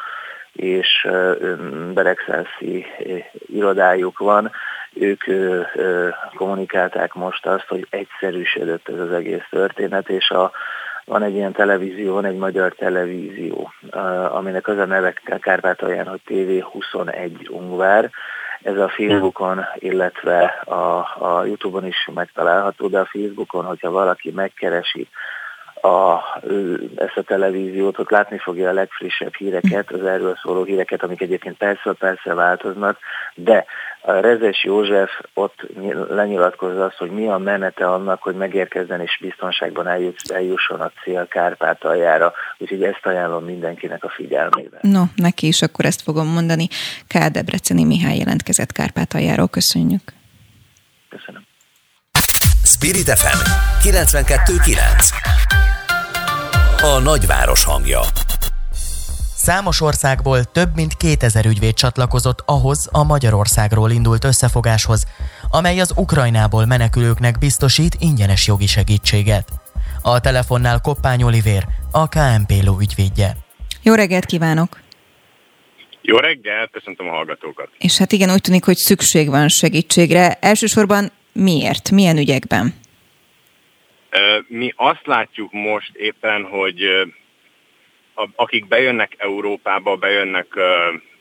és Beregszászi irodájuk van. Ők kommunikálták most azt, hogy egyszerűsödött ez az egész történet, és a, van egy ilyen televízió, van egy magyar televízió, aminek az a neve Kárpátalján, hogy TV21 Ungvár. Ez a Facebookon, illetve a, a Youtube-on is megtalálható, de a Facebookon, hogyha valaki megkeresi a, ezt a televíziót, ott látni fogja a legfrissebb híreket, az erről szóló híreket, amik egyébként persze-persze változnak, de a Rezes József ott lenyilatkozza azt, hogy mi a menete annak, hogy megérkezzen és biztonságban eljusson a cél Kárpátaljára, úgyhogy ezt ajánlom mindenkinek a figyelmébe.
No, neki is akkor ezt fogom mondani. K. Debreceni Mihály jelentkezett Kárpátaljáról, köszönjük.
Köszönöm.
Spirit FM 92.9 a nagyváros hangja.
Számos országból több mint 2000 ügyvéd csatlakozott ahhoz a Magyarországról indult összefogáshoz, amely az Ukrajnából menekülőknek biztosít ingyenes jogi segítséget. A telefonnál Koppány Olivér, a KMP Ló ügyvédje.
Jó reggelt kívánok!
Jó reggelt, köszöntöm a hallgatókat!
És hát igen, úgy tűnik, hogy szükség van segítségre. Elsősorban miért? Milyen ügyekben?
Mi azt látjuk most éppen, hogy akik bejönnek Európába, bejönnek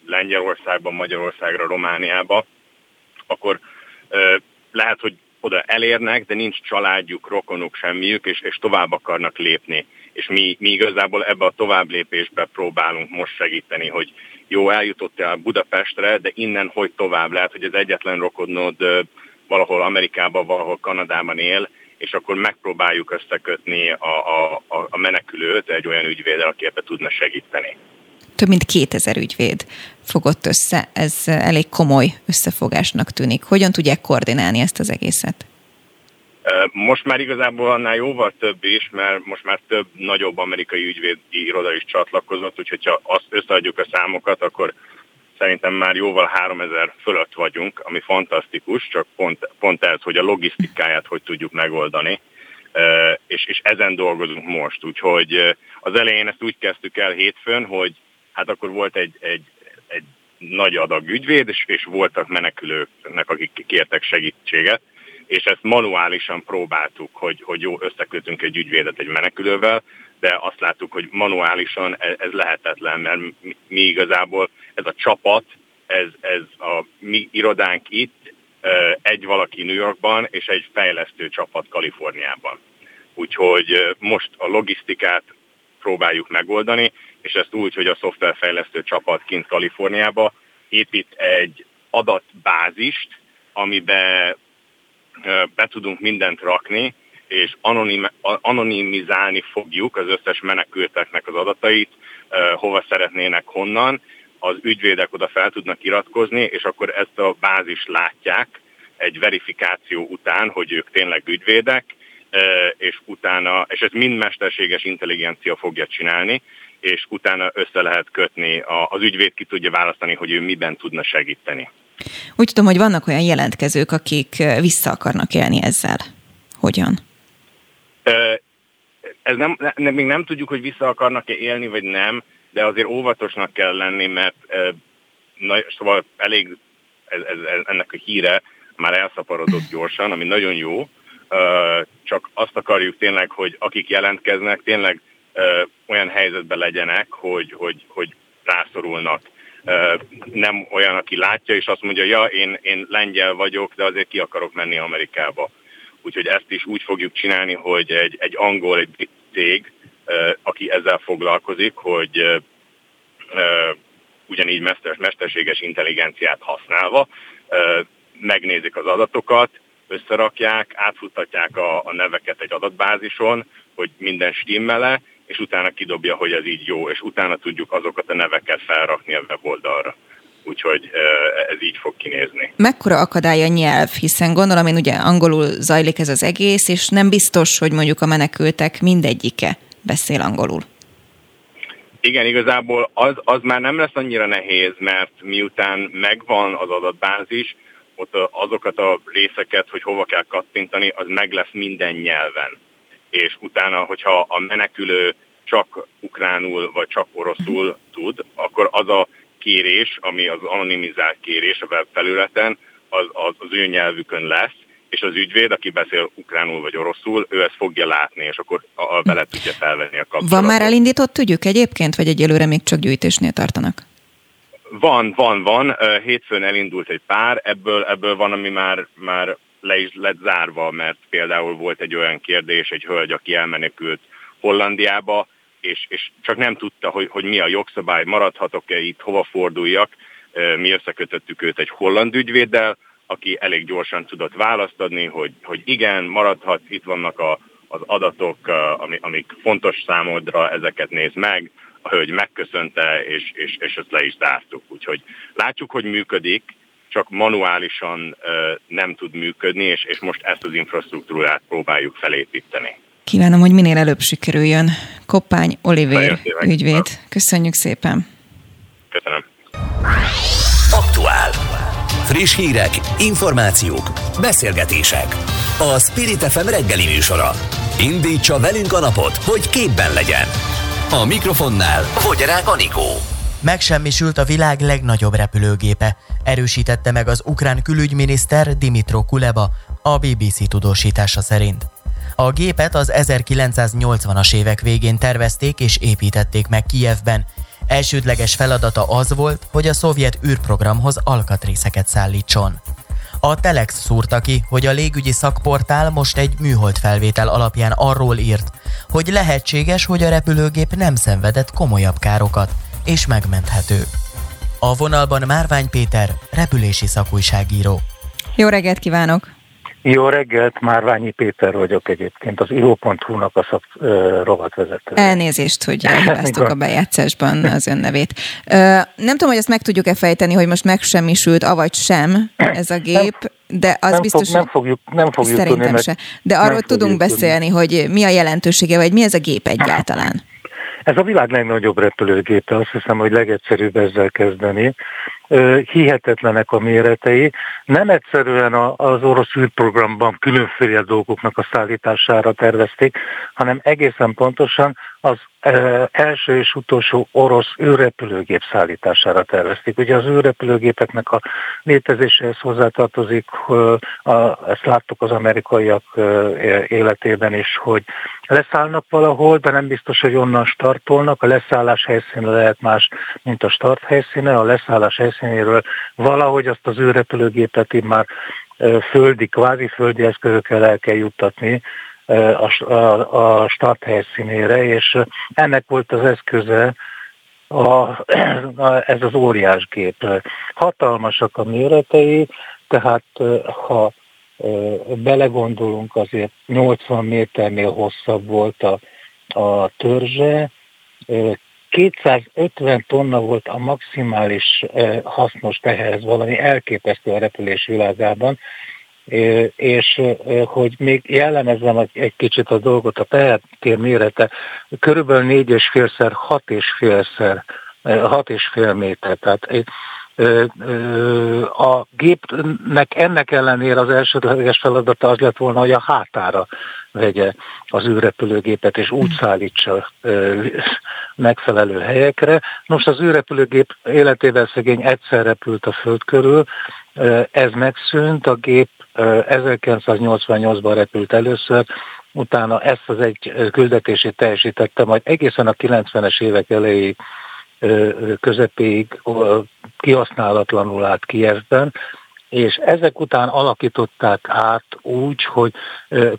Lengyelországba, Magyarországra, Romániába, akkor lehet, hogy oda elérnek, de nincs családjuk, rokonuk, semmiük, és, és tovább akarnak lépni. És mi, mi igazából ebbe a tovább lépésbe próbálunk most segíteni, hogy jó, eljutottál Budapestre, de innen hogy tovább? Lehet, hogy az egyetlen rokonod valahol Amerikában, valahol Kanadában él, és akkor megpróbáljuk összekötni a, a, a menekülőt egy olyan ügyvéddel, aki ebbe tudna segíteni.
Több mint 2000 ügyvéd fogott össze, ez elég komoly összefogásnak tűnik. Hogyan tudják koordinálni ezt az egészet?
Most már igazából annál jóval több is, mert most már több nagyobb amerikai ügyvédi iroda is csatlakozott, úgyhogy ha azt összeadjuk a számokat, akkor szerintem már jóval 3000 fölött vagyunk, ami fantasztikus, csak pont, pont ez, hogy a logisztikáját hogy tudjuk megoldani, és, és ezen dolgozunk most. Úgyhogy az elején ezt úgy kezdtük el hétfőn, hogy hát akkor volt egy, egy, egy nagy adag ügyvéd, és, és voltak menekülőknek, akik kértek segítséget, és ezt manuálisan próbáltuk, hogy, hogy jó, összekötünk egy ügyvédet egy menekülővel, de azt láttuk, hogy manuálisan ez, ez lehetetlen, mert mi, igazából ez a csapat, ez, ez a mi irodánk itt, egy valaki New Yorkban, és egy fejlesztő csapat Kaliforniában. Úgyhogy most a logisztikát próbáljuk megoldani, és ezt úgy, hogy a szoftverfejlesztő csapat kint Kaliforniába épít egy adatbázist, amiben be tudunk mindent rakni, és anonim, anonimizálni fogjuk az összes menekülteknek az adatait, hova szeretnének, honnan. Az ügyvédek oda fel tudnak iratkozni, és akkor ezt a bázis látják egy verifikáció után, hogy ők tényleg ügyvédek, és utána, és ezt mind mesterséges intelligencia fogja csinálni, és utána össze lehet kötni, az ügyvéd ki tudja választani, hogy ő miben tudna segíteni.
Úgy tudom, hogy vannak olyan jelentkezők, akik vissza akarnak élni ezzel. Hogyan?
Ez nem, nem, még nem tudjuk, hogy vissza akarnak-e élni, vagy nem, de azért óvatosnak kell lenni, mert na, szóval elég ez, ez, ennek a híre már elszaporodott gyorsan, ami nagyon jó, csak azt akarjuk tényleg, hogy akik jelentkeznek, tényleg olyan helyzetben legyenek, hogy, hogy, hogy rászorulnak. Nem olyan, aki látja, és azt mondja, ja, én, én lengyel vagyok, de azért ki akarok menni Amerikába úgyhogy ezt is úgy fogjuk csinálni, hogy egy, egy angol, egy cég, aki ezzel foglalkozik, hogy ugyanígy mester, mesterséges intelligenciát használva megnézik az adatokat, összerakják, átfuttatják a, a neveket egy adatbázison, hogy minden stimmele, és utána kidobja, hogy ez így jó, és utána tudjuk azokat a neveket felrakni a weboldalra. Úgyhogy ez így fog kinézni.
Mekkora akadály a nyelv, hiszen gondolom én ugye angolul zajlik ez az egész, és nem biztos, hogy mondjuk a menekültek mindegyike beszél angolul.
Igen, igazából az, az már nem lesz annyira nehéz, mert miután megvan az adatbázis, ott azokat a részeket, hogy hova kell kattintani, az meg lesz minden nyelven. És utána, hogyha a menekülő csak ukránul vagy csak oroszul tud, akkor az a kérés, ami az anonimizált kérés a webfelületen, az, az, az ő nyelvükön lesz, és az ügyvéd, aki beszél ukránul vagy oroszul, ő ezt fogja látni, és akkor a, a bele tudja felvenni a kapcsolatot.
Van már elindított ügyük egyébként, vagy egyelőre még csak gyűjtésnél tartanak?
Van, van, van. Hétfőn elindult egy pár, ebből, ebből van, ami már, már le is lett zárva, mert például volt egy olyan kérdés, egy hölgy, aki elmenekült Hollandiába, és, és csak nem tudta, hogy, hogy mi a jogszabály, maradhatok-e itt, hova forduljak. Mi összekötöttük őt egy holland ügyvéddel, aki elég gyorsan tudott választ adni, hogy, hogy igen, maradhat, itt vannak a, az adatok, ami, amik fontos számodra, ezeket néz meg. A hölgy megköszönte, és, és, és ezt le is zártuk. Úgyhogy látjuk, hogy működik, csak manuálisan nem tud működni, és, és most ezt az infrastruktúrát próbáljuk felépíteni.
Kívánom, hogy minél előbb sikerüljön. Koppány Oliver ügyvéd. Köszönjük szépen.
Köszönöm.
Aktuál. Friss hírek, információk, beszélgetések. A Spirit FM reggeli műsora. Indítsa velünk a napot, hogy képben legyen. A mikrofonnál Fogyarák Anikó.
Megsemmisült a világ legnagyobb repülőgépe, erősítette meg az ukrán külügyminiszter Dimitro Kuleba, a BBC tudósítása szerint. A gépet az 1980-as évek végén tervezték és építették meg Kijevben. Elsődleges feladata az volt, hogy a szovjet űrprogramhoz alkatrészeket szállítson. A Telex szúrta ki, hogy a légügyi szakportál most egy műhold felvétel alapján arról írt, hogy lehetséges, hogy a repülőgép nem szenvedett komolyabb károkat, és megmenthető. A vonalban Márvány Péter, repülési szakújságíró.
Jó reggelt kívánok!
Jó reggelt, Márványi Péter vagyok egyébként, az iro.hu-nak a szak, uh, rovatvezető.
Elnézést, hogy elhibáztuk a bejátszásban az ön nevét. Uh, nem tudom, hogy ezt meg tudjuk-e fejteni, hogy most megsemmisült, avagy sem ez a gép, de az
nem
biztos,
fog, nem fogjuk, nem fogjuk
szerintem
tudni,
se. De arról tudunk beszélni, tudni. hogy mi a jelentősége, vagy mi ez a gép egyáltalán.
Ez a világ legnagyobb repülőgépe, azt hiszem, hogy legegyszerűbb ezzel kezdeni hihetetlenek a méretei. Nem egyszerűen az orosz űrprogramban különféle dolgoknak a szállítására tervezték, hanem egészen pontosan az első és utolsó orosz űrrepülőgép szállítására tervezték. Ugye az űrrepülőgépeknek a létezéséhez hozzátartozik, ezt láttuk az amerikaiak életében is, hogy leszállnak valahol, de nem biztos, hogy onnan startolnak. A leszállás helyszíne lehet más, mint a start helyszíne. A leszállás helyszínéről valahogy azt az űrrepülőgépet már földi, kvázi földi eszközökkel el kell juttatni a, a, a start helyszínére, és ennek volt az eszköze, a, a, ez az óriás gép. Hatalmasak a méretei, tehát ha belegondolunk, azért 80 méternél hosszabb volt a, a törzse, 250 tonna volt a maximális hasznos teher, ez valami elképesztő a repülés világában, és hogy még jellemezzem egy kicsit a dolgot, a tehertér mérete körülbelül négy és félszer, hat és félszer, hat és fél méter. Tehát a gépnek ennek ellenére az elsődleges feladata az lett volna, hogy a hátára vegye az űrrepülőgépet, és úgy szállítsa megfelelő helyekre. Most az űrrepülőgép életében szegény egyszer repült a föld körül, ez megszűnt, a gép 1988-ban repült először, utána ezt az egy küldetését teljesítette, majd egészen a 90-es évek elejéig közepéig kihasználatlanul állt Kievben, és ezek után alakították át úgy, hogy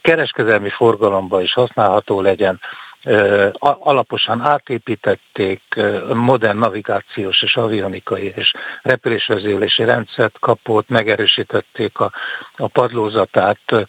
kereskedelmi forgalomban is használható legyen, alaposan átépítették, modern navigációs és avionikai és repülésvezélési rendszert kapott, megerősítették a, a padlózatát,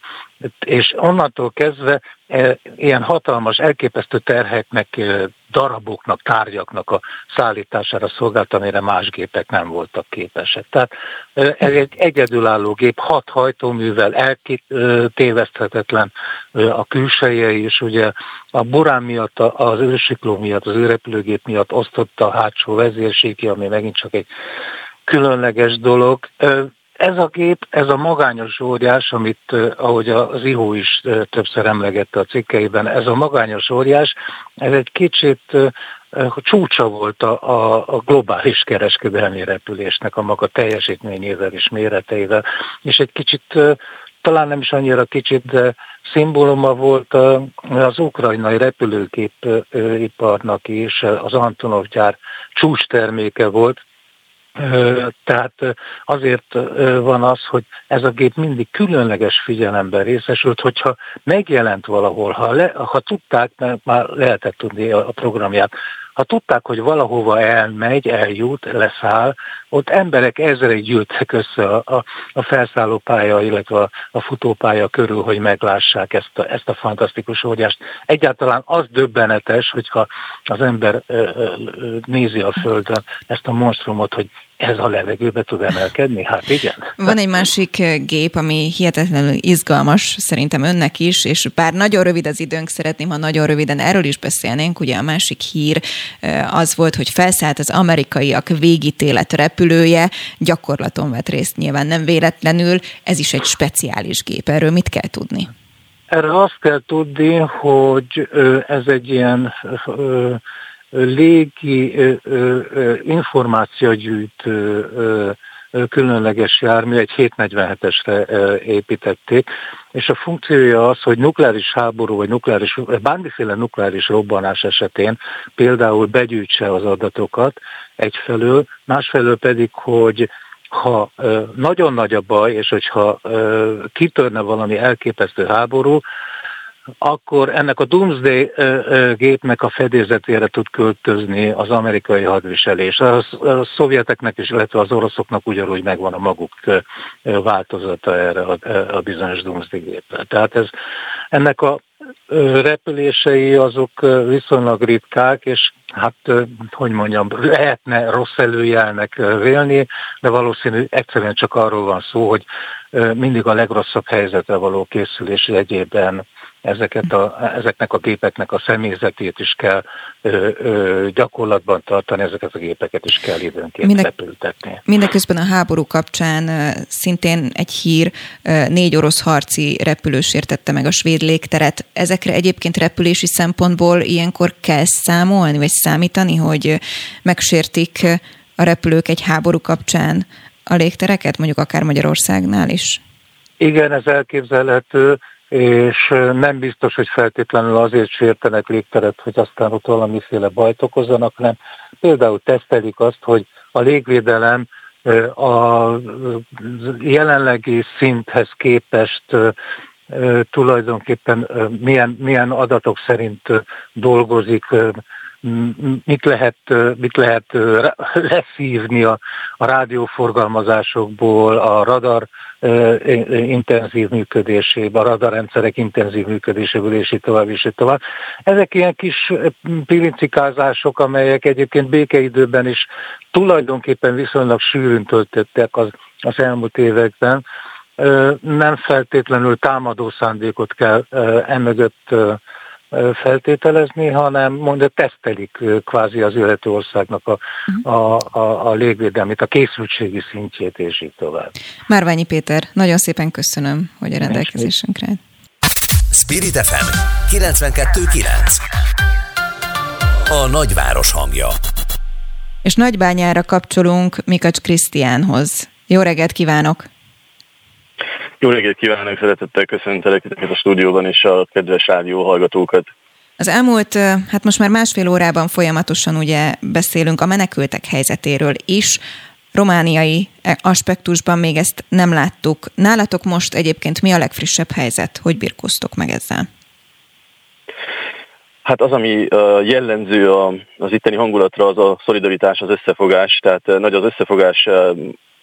és onnantól kezdve e, ilyen hatalmas, elképesztő terheknek, e, daraboknak, tárgyaknak a szállítására szolgált, amire más gépek nem voltak képesek. Tehát e, ez egy egyedülálló gép, hat hajtóművel eltéveszthetetlen a külseje is, ugye a Burán miatt, az ősikló miatt, az őrepülőgép miatt osztotta a hátsó vezérségi, ami megint csak egy különleges dolog ez a gép, ez a magányos óriás, amit ahogy az Ihó is többször emlegette a cikkeiben, ez a magányos óriás, ez egy kicsit csúcsa volt a, a, a globális kereskedelmi repülésnek a maga teljesítményével és méreteivel, és egy kicsit talán nem is annyira kicsit, de szimbóluma volt az ukrajnai repülőgépiparnak is, az Antonov gyár csúcs terméke volt, tehát azért van az, hogy ez a gép mindig különleges figyelemben részesült, hogyha megjelent valahol, ha, le, ha tudták, mert már lehetett tudni a programját, ha tudták, hogy valahova elmegy, eljut, leszáll, ott emberek ezrei gyűltek össze a, a, a felszállópálya, illetve a, a futópálya körül, hogy meglássák ezt a, ezt a fantasztikus óriást. Egyáltalán az döbbenetes, hogyha az ember ö, ö, nézi a Földön ezt a monstrumot, hogy ez a levegőbe tud emelkedni? Hát igen.
Van egy másik gép, ami hihetetlenül izgalmas, szerintem önnek is, és bár nagyon rövid az időnk, szeretném, ha nagyon röviden erről is beszélnénk. Ugye a másik hír az volt, hogy felszállt az amerikaiak végítélet repülője, gyakorlaton vett részt nyilván nem véletlenül, ez is egy speciális gép. Erről mit kell tudni?
Erre azt kell tudni, hogy ez egy ilyen légi információgyűjtő különleges jármű, egy 747-esre építették, és a funkciója az, hogy nukleáris háború, vagy nukleáris, bármiféle nukleáris robbanás esetén például begyűjtse az adatokat egyfelől, másfelől pedig, hogy ha nagyon nagy a baj, és hogyha kitörne valami elképesztő háború, akkor ennek a Doomsday gépnek a fedélzetére tud költözni az amerikai hadviselés. A, szovjeteknek is, illetve az oroszoknak ugyanúgy megvan a maguk változata erre a, bizonyos Doomsday gépre. Tehát ez, ennek a repülései azok viszonylag ritkák, és hát, hogy mondjam, lehetne rossz előjelnek vélni, de valószínű egyszerűen csak arról van szó, hogy mindig a legrosszabb helyzetre való készülés egyében ezeket a, ezeknek a gépeknek a személyzetét is kell ö, ö, gyakorlatban tartani, ezeket a gépeket is kell időnként Minde, repültetni.
Mindeközben a háború kapcsán szintén egy hír, négy orosz harci repülős értette meg a svéd légteret. Ezekre egyébként repülési szempontból ilyenkor kell számolni, vagy számítani, hogy megsértik a repülők egy háború kapcsán a légtereket, mondjuk akár Magyarországnál is?
Igen, ez elképzelhető és nem biztos, hogy feltétlenül azért sértenek légteret, hogy aztán ott valamiféle bajt okozzanak, hanem például tesztelik azt, hogy a légvédelem a jelenlegi szinthez képest tulajdonképpen milyen, milyen adatok szerint dolgozik, mit lehet, mit lehet leszívni a, a rádióforgalmazásokból, a radar intenzív működéséből, a radarrendszerek intenzív működéséből, és így tovább, és így tovább. Ezek ilyen kis pilincikázások, amelyek egyébként békeidőben is tulajdonképpen viszonylag sűrűn töltöttek az, az elmúlt években. Nem feltétlenül támadó szándékot kell emögött feltételezni, hanem mondja, tesztelik kvázi az illető országnak a, mhm. a, a, a légvédelmét, a készültségi szintjét, és így tovább.
Márványi Péter, nagyon szépen köszönöm, hogy a rendelkezésünkre.
Spirit FM 92.9 A nagyváros hangja
És Nagybányára kapcsolunk Mikacs Krisztiánhoz. Jó reggelt kívánok!
Jó reggelt kívánok, szeretettel köszöntelek a stúdióban és a kedves rádió hallgatókat.
Az elmúlt, hát most már másfél órában folyamatosan ugye beszélünk a menekültek helyzetéről is, romániai aspektusban még ezt nem láttuk. Nálatok most egyébként mi a legfrissebb helyzet? Hogy birkoztok meg ezzel?
Hát az, ami jellemző az itteni hangulatra, az a szolidaritás, az összefogás. Tehát nagy az összefogás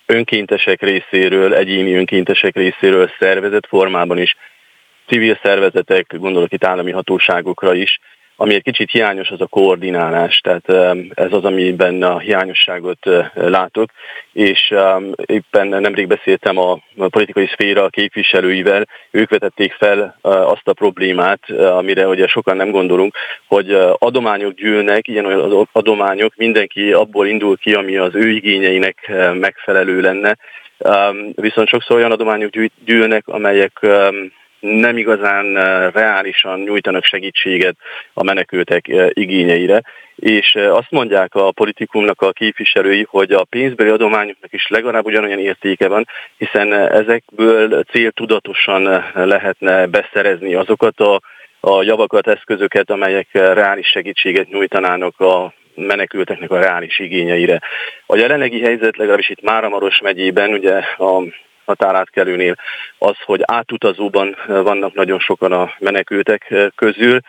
önkéntesek részéről, egyéni önkéntesek részéről szervezett formában is, civil szervezetek, gondolok itt állami hatóságokra is, ami egy kicsit hiányos, az a koordinálás, tehát ez az, amiben a hiányosságot látok, és éppen nemrég beszéltem a politikai szféra képviselőivel, ők vetették fel azt a problémát, amire ugye sokan nem gondolunk, hogy adományok gyűlnek, ilyen olyan adományok, mindenki abból indul ki, ami az ő igényeinek megfelelő lenne, viszont sokszor olyan adományok gyűlnek, amelyek nem igazán eh, reálisan nyújtanak segítséget a menekültek eh, igényeire, és eh, azt mondják a politikumnak a képviselői, hogy a pénzbeli adományoknak is legalább ugyanolyan értéke van, hiszen ezekből céltudatosan lehetne beszerezni azokat a, a javakat, eszközöket, amelyek reális segítséget nyújtanának a menekülteknek a reális igényeire. A jelenlegi helyzet legalábbis itt Máramaros megyében, ugye a határátkelőnél az, hogy átutazóban vannak nagyon sokan a menekültek közül.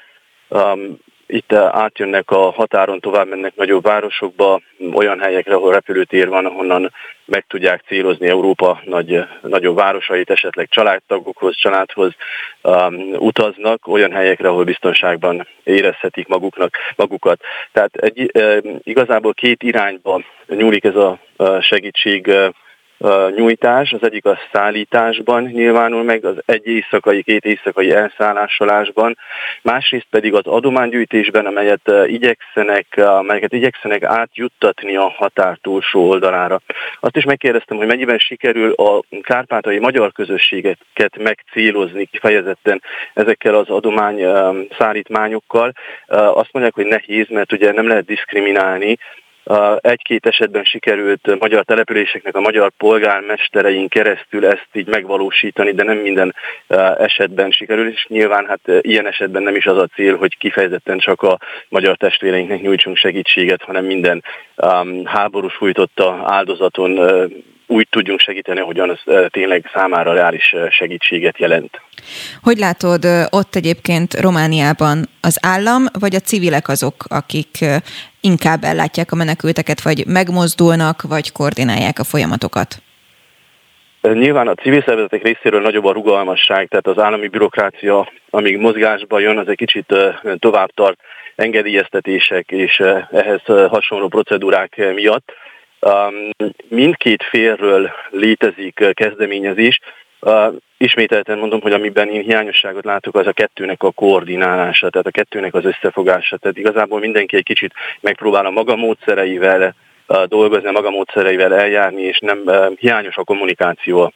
Um, itt átjönnek a határon, tovább mennek nagyobb városokba, olyan helyekre, ahol repülőtér van, ahonnan meg tudják célozni Európa nagy, nagyobb városait, esetleg családtagokhoz, családhoz um, utaznak, olyan helyekre, ahol biztonságban érezhetik maguknak, magukat. Tehát egy, e, igazából két irányba nyúlik ez a segítség nyújtás, az egyik a szállításban nyilvánul meg, az egy éjszakai, két éjszakai elszállásolásban, másrészt pedig az adománygyűjtésben, amelyet igyekszenek, amelyeket igyekszenek átjuttatni a határ túlsó oldalára. Azt is megkérdeztem, hogy mennyiben sikerül a kárpátai magyar közösségeket megcélozni kifejezetten ezekkel az adomány szállítmányokkal. Azt mondják, hogy nehéz, mert ugye nem lehet diszkriminálni, egy-két esetben sikerült magyar településeknek a magyar polgármesterein keresztül ezt így megvalósítani, de nem minden esetben sikerül, és nyilván hát ilyen esetben nem is az a cél, hogy kifejezetten csak a magyar testvéreinknek nyújtsunk segítséget, hanem minden háborús fújtotta áldozaton úgy tudjunk segíteni, hogyan ez tényleg számára reális segítséget jelent.
Hogy látod ott egyébként Romániában az állam, vagy a civilek azok, akik inkább ellátják a menekülteket, vagy megmozdulnak, vagy koordinálják a folyamatokat?
Nyilván a civil szervezetek részéről nagyobb a rugalmasság, tehát az állami bürokrácia, amíg mozgásba jön, az egy kicsit tovább tart engedélyeztetések és ehhez hasonló procedúrák miatt. Mindkét félről létezik kezdeményezés. Ismételten mondom, hogy amiben én hiányosságot látok, az a kettőnek a koordinálása, tehát a kettőnek az összefogása. Tehát igazából mindenki egy kicsit megpróbál a maga módszereivel dolgozni, a maga módszereivel eljárni, és nem hiányos a kommunikáció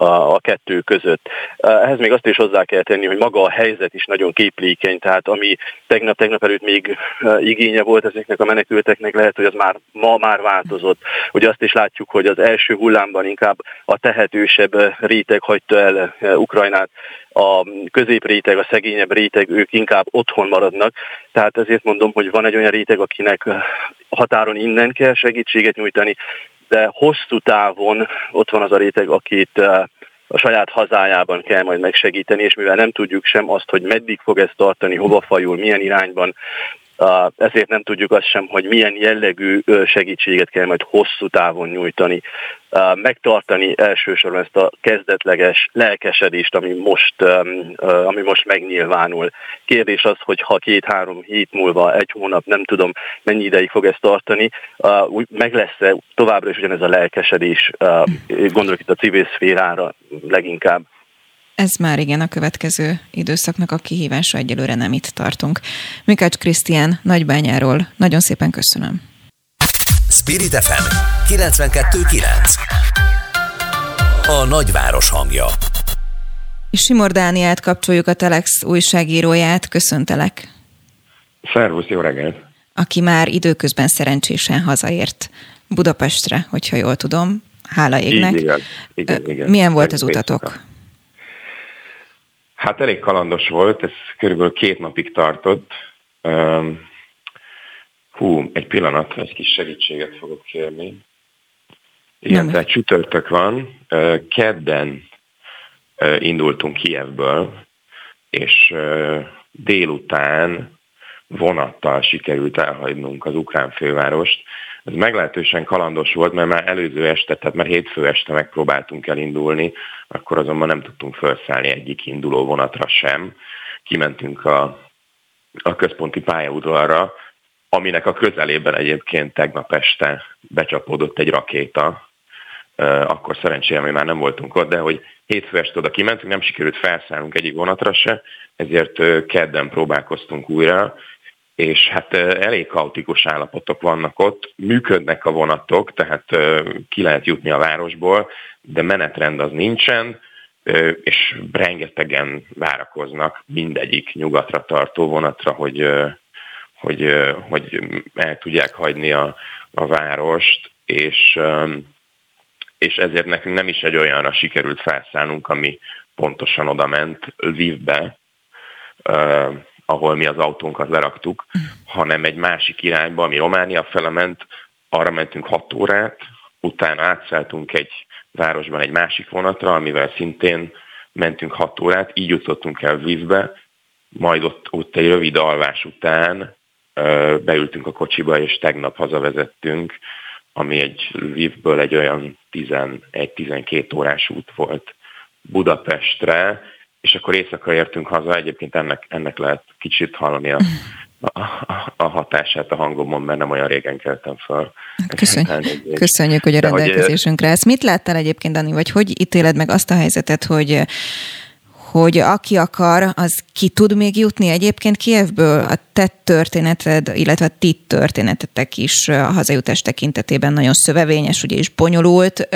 a, a kettő között. Ehhez még azt is hozzá kell tenni, hogy maga a helyzet is nagyon képlékeny, tehát ami tegnap-tegnap előtt még igénye volt ezeknek a menekülteknek, lehet, hogy az már ma már változott. Ugye azt is látjuk, hogy az első hullámban inkább a tehetősebb réteg hagyta el Ukrajnát, a középréteg, a szegényebb réteg, ők inkább otthon maradnak. Tehát ezért mondom, hogy van egy olyan réteg, akinek határon innen kell segítséget nyújtani, de hosszú távon ott van az a réteg, akit eh, a saját hazájában kell majd megsegíteni, és mivel nem tudjuk sem azt, hogy meddig fog ez tartani, hova fajul, milyen irányban, ezért nem tudjuk azt sem, hogy milyen jellegű segítséget kell majd hosszú távon nyújtani. Megtartani elsősorban ezt a kezdetleges lelkesedést, ami most, ami most megnyilvánul. Kérdés az, hogy ha két-három hét múlva, egy hónap, nem tudom mennyi ideig fog ez tartani, meg lesz-e továbbra is ugyanez a lelkesedés, gondolok itt a civil szférára leginkább.
Ez már igen a következő időszaknak a kihívása, egyelőre nem itt tartunk. Mikács Krisztián Nagybányáról nagyon szépen köszönöm.
Spirit FM 92.9 A nagyváros hangja
Simor Dániát kapcsoljuk a Telex újságíróját. Köszöntelek.
Szervusz, jó reggelt.
Aki már időközben szerencsésen hazaért Budapestre, hogyha jól tudom. Hála égnek.
igen, igen, igen.
Milyen volt az utatok?
Hát elég kalandos volt, ez körülbelül két napig tartott. Hú, egy pillanat, egy kis segítséget fogok kérni. Igen, Nem. tehát csütörtök van, kedden indultunk Kievből, és délután vonattal sikerült elhagynunk az ukrán fővárost. Ez meglehetősen kalandos volt, mert már előző este, tehát már hétfő este megpróbáltunk elindulni, akkor azonban nem tudtunk felszállni egyik induló vonatra sem. Kimentünk a, a központi pályaudvarra, aminek a közelében egyébként tegnap este becsapódott egy rakéta, akkor szerencsére mi már nem voltunk ott, de hogy hétfő este oda kimentünk, nem sikerült felszállnunk egyik vonatra se, ezért kedden próbálkoztunk újra, és hát elég kaotikus állapotok vannak ott, működnek a vonatok, tehát ki lehet jutni a városból, de menetrend az nincsen, és rengetegen várakoznak mindegyik nyugatra tartó vonatra, hogy, hogy, hogy el tudják hagyni a, a várost, és, és ezért nekünk nem is egy olyanra sikerült felszállnunk, ami pontosan oda ment Lvivbe, ahol mi az autónkat leraktuk, hanem egy másik irányba, ami Románia fele ment, arra mentünk 6 órát, utána átszálltunk egy városban egy másik vonatra, amivel szintén mentünk 6 órát, így jutottunk el Vívbe, majd ott, ott egy rövid alvás után beültünk a kocsiba, és tegnap hazavezettünk, ami egy Lvivből egy olyan 11-12 órás út volt Budapestre, és akkor éjszaka értünk haza, egyébként ennek, ennek lehet kicsit hallani a, a, a hatását a hangomon, mert nem olyan régen keltem fel.
Köszönjük, köszönjük hogy a rendelkezésünkre ezt. Mit láttál egyébként, Dani, vagy hogy ítéled meg azt a helyzetet, hogy hogy aki akar, az ki tud még jutni egyébként Kievből? A te történeted, illetve a ti történetetek is a hazajutás tekintetében nagyon szövevényes, ugye is bonyolult.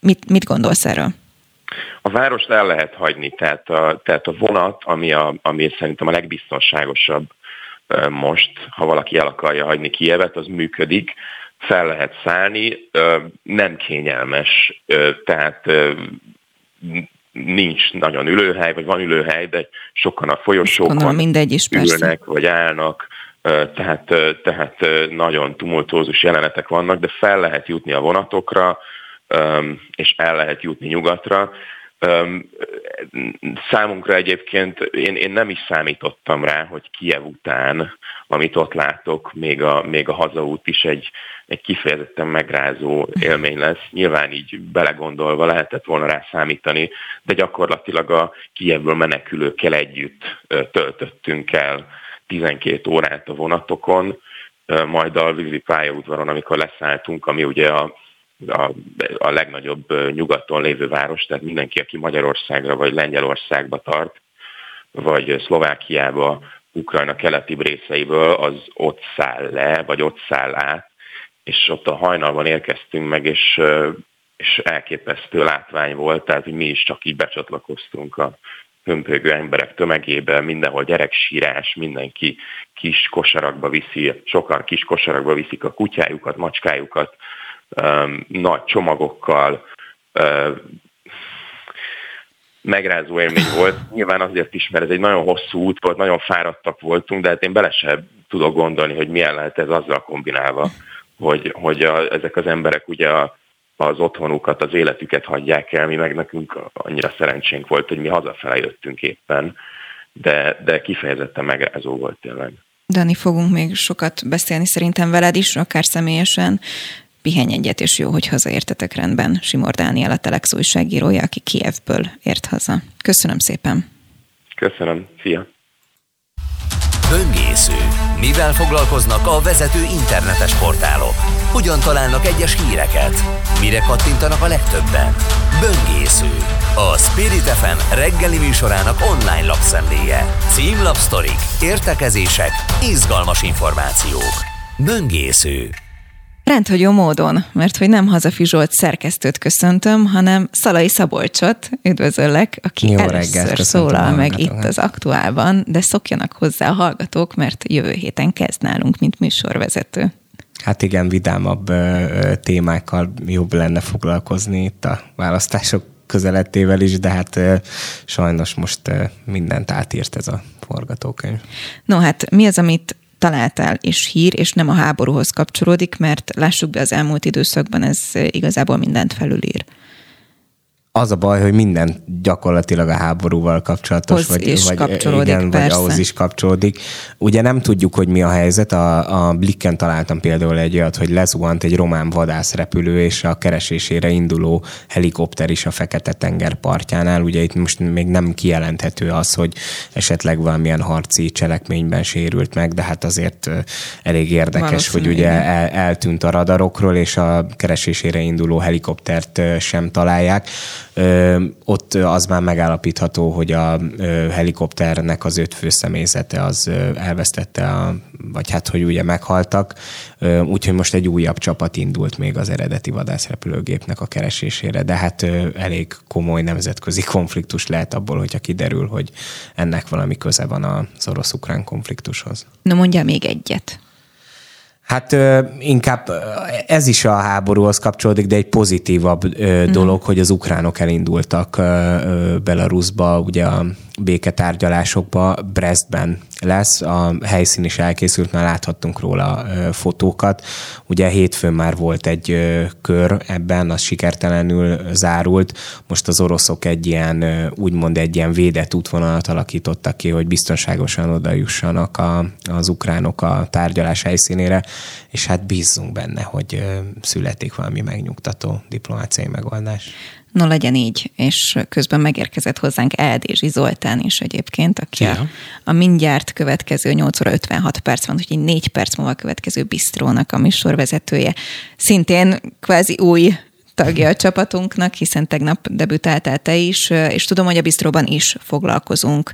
Mit, mit gondolsz erről?
A várost el lehet hagyni, tehát a, tehát a vonat, ami, a, ami szerintem a legbiztonságosabb most, ha valaki el akarja hagyni Kievet, az működik, fel lehet szállni, nem kényelmes, tehát nincs nagyon ülőhely, vagy van ülőhely, de sokan a folyosókon Gondolom,
mindegy is,
ülnek, persze. vagy állnak, tehát, tehát nagyon tumultózus jelenetek vannak, de fel lehet jutni a vonatokra, és el lehet jutni nyugatra. Számunkra egyébként én, én nem is számítottam rá, hogy Kiev után, amit ott látok, még a, még a hazaút is egy, egy kifejezetten megrázó élmény lesz. Nyilván így belegondolva lehetett volna rá számítani, de gyakorlatilag a Kievből menekülőkkel együtt töltöttünk el 12 órát a vonatokon, majd a Vivi pályaudvaron, amikor leszálltunk, ami ugye a a, a legnagyobb nyugaton lévő város, tehát mindenki, aki Magyarországra vagy Lengyelországba tart, vagy Szlovákiába, Ukrajna keleti részeiből, az ott száll le, vagy ott száll át, és ott a hajnalban érkeztünk meg, és, és elképesztő látvány volt, tehát mi is csak így becsatlakoztunk a hömpögő emberek tömegébe, mindenhol gyereksírás, mindenki kis kosarakba viszi, sokan kis kosarakba viszik a kutyájukat, macskájukat, nagy csomagokkal, megrázó élmény volt. Nyilván azért is, mert ez egy nagyon hosszú út volt, nagyon fáradtak voltunk, de hát én bele sem tudok gondolni, hogy milyen lehet ez azzal kombinálva, hogy, hogy a, ezek az emberek ugye a, az otthonukat, az életüket hagyják el, mi meg nekünk annyira szerencsénk volt, hogy mi hazafele jöttünk éppen, de, de kifejezetten megrázó volt tényleg.
Dani, fogunk még sokat beszélni szerintem veled is, akár személyesen pihenj egyet, és jó, hogy hazaértetek rendben. Simor Dániel a Telex újságírója, aki Kievből ért haza. Köszönöm szépen.
Köszönöm. Szia.
Böngésző. Mivel foglalkoznak a vezető internetes portálok? Hogyan találnak egyes híreket? Mire kattintanak a legtöbben? Böngésző. A Spirit FM reggeli műsorának online lapszemléje. Címlapsztorik, értekezések, izgalmas információk. Böngésző.
Rendhagyó módon, mert hogy nem Hazafi Zsolt szerkesztőt köszöntöm, hanem Szalai Szabolcsot üdvözöllek, aki Jó először szólal meg itt az aktuálban, de szokjanak hozzá a hallgatók, mert jövő héten kezd nálunk, mint műsorvezető.
Hát igen, vidámabb ö, témákkal jobb lenne foglalkozni itt a választások közelettével is, de hát ö, sajnos most ö, mindent átírt ez a forgatókönyv.
No hát mi az, amit találtál és hír, és nem a háborúhoz kapcsolódik, mert lássuk be az elmúlt időszakban ez igazából mindent felülír.
Az a baj, hogy minden gyakorlatilag a háborúval kapcsolatos,
vagy, is vagy, kapcsolódik,
igen, vagy ahhoz is kapcsolódik. Ugye nem tudjuk, hogy mi a helyzet. A, a Blikken találtam például egy olyat, hogy lezuhant egy román vadászrepülő, és a keresésére induló helikopter is a Fekete-tenger partjánál. Ugye itt most még nem kijelenthető az, hogy esetleg valamilyen harci cselekményben sérült meg, de hát azért elég érdekes, hogy ugye el, eltűnt a radarokról, és a keresésére induló helikoptert sem találják. Ott az már megállapítható, hogy a helikopternek az öt főszemélyzete az elvesztette, a, vagy hát, hogy ugye meghaltak, úgyhogy most egy újabb csapat indult még az eredeti vadászrepülőgépnek a keresésére, de hát elég komoly nemzetközi konfliktus lehet abból, hogyha kiderül, hogy ennek valami köze van az orosz-ukrán konfliktushoz.
Na mondja még egyet.
Hát ö, inkább ez is a háborúhoz kapcsolódik, de egy pozitívabb ö, mhm. dolog, mm. hogy az ukránok elindultak ö, Belarusba, ugye a béketárgyalásokba Brestben lesz. A helyszín is elkészült, már láthattunk róla fotókat. Ugye hétfőn már volt egy kör ebben, az sikertelenül zárult. Most az oroszok egy ilyen, úgymond egy ilyen védett útvonalat alakítottak ki, hogy biztonságosan oda jussanak a, az ukránok a tárgyalás helyszínére, és hát bízzunk benne, hogy születik valami megnyugtató diplomáciai megoldás.
No, legyen így, és közben megérkezett hozzánk Eldézsi Zoltán is egyébként, aki a, a mindjárt következő 8 óra 56 perc van, úgyhogy 4 perc múlva következő bistrónak a műsorvezetője. Szintén kvázi új tagja a csapatunknak, hiszen tegnap debütáltál te is, és tudom, hogy a Bistróban is foglalkozunk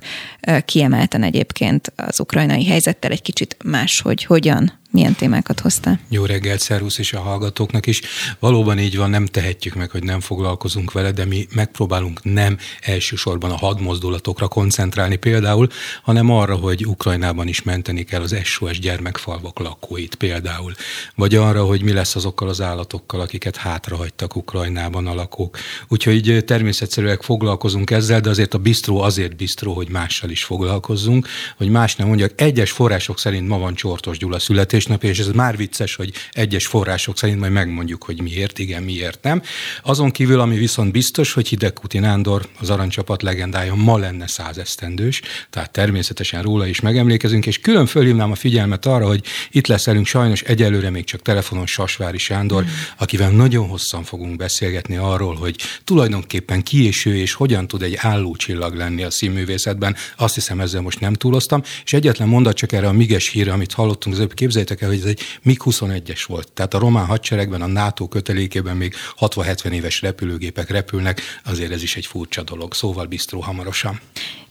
kiemelten egyébként az ukrajnai helyzettel egy kicsit más, hogy hogyan milyen témákat hoztál?
Jó reggelt, szervusz és a hallgatóknak is. Valóban így van, nem tehetjük meg, hogy nem foglalkozunk vele, de mi megpróbálunk nem elsősorban a hadmozdulatokra koncentrálni például, hanem arra, hogy Ukrajnában is menteni kell az SOS gyermekfalvak lakóit például, vagy arra, hogy mi lesz azokkal az állatokkal, akiket hátrahagytak Ukrajnában a lakók. Úgyhogy természetszerűen foglalkozunk ezzel, de azért a bistró azért bistró, hogy mással is foglalkozzunk, hogy más nem mondjak. Egyes források szerint ma van Csortos Gyula születés születésnapja, és ez már vicces, hogy egyes források szerint majd megmondjuk, hogy miért igen, miért nem. Azon kívül, ami viszont biztos, hogy Hidegkuti Nándor, az aranycsapat legendája ma lenne százesztendős, tehát természetesen róla is megemlékezünk, és külön fölhívnám a figyelmet arra, hogy itt lesz elünk sajnos egyelőre még csak telefonon Sasvári Sándor, mm. akivel nagyon hosszan fogunk beszélgetni arról, hogy tulajdonképpen ki és ő, és hogyan tud egy állócsillag lenni a színművészetben. Azt hiszem, ezzel most nem túloztam. És egyetlen mondat csak erre a miges hírre, amit hallottunk az előbb, képzeljétek el, hogy ez egy MiG-21-es volt. Tehát a román hadseregben, a NATO kötelékében még 60-70 éves repülőgépek repülnek, azért ez is egy furcsa dolog. Szóval biztró hamarosan.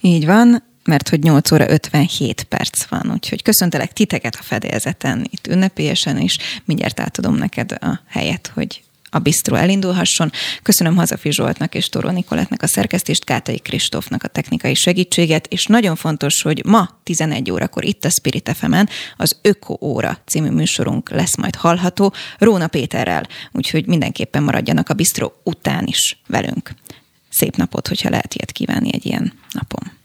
Így van mert hogy 8 óra 57 perc van, úgyhogy köszöntelek titeket a fedélzeten, itt ünnepélyesen is, mindjárt átadom neked a helyet, hogy a Bistro elindulhasson. Köszönöm Hazafi Zsoltnak és Toró Nikoletnek a szerkesztést, Kátai Kristófnak a technikai segítséget, és nagyon fontos, hogy ma 11 órakor itt a Spirit fm az Öko óra című műsorunk lesz majd hallható Róna Péterrel, úgyhogy mindenképpen maradjanak a Bistro után is velünk. Szép napot, hogyha lehet ilyet kívánni egy ilyen napon.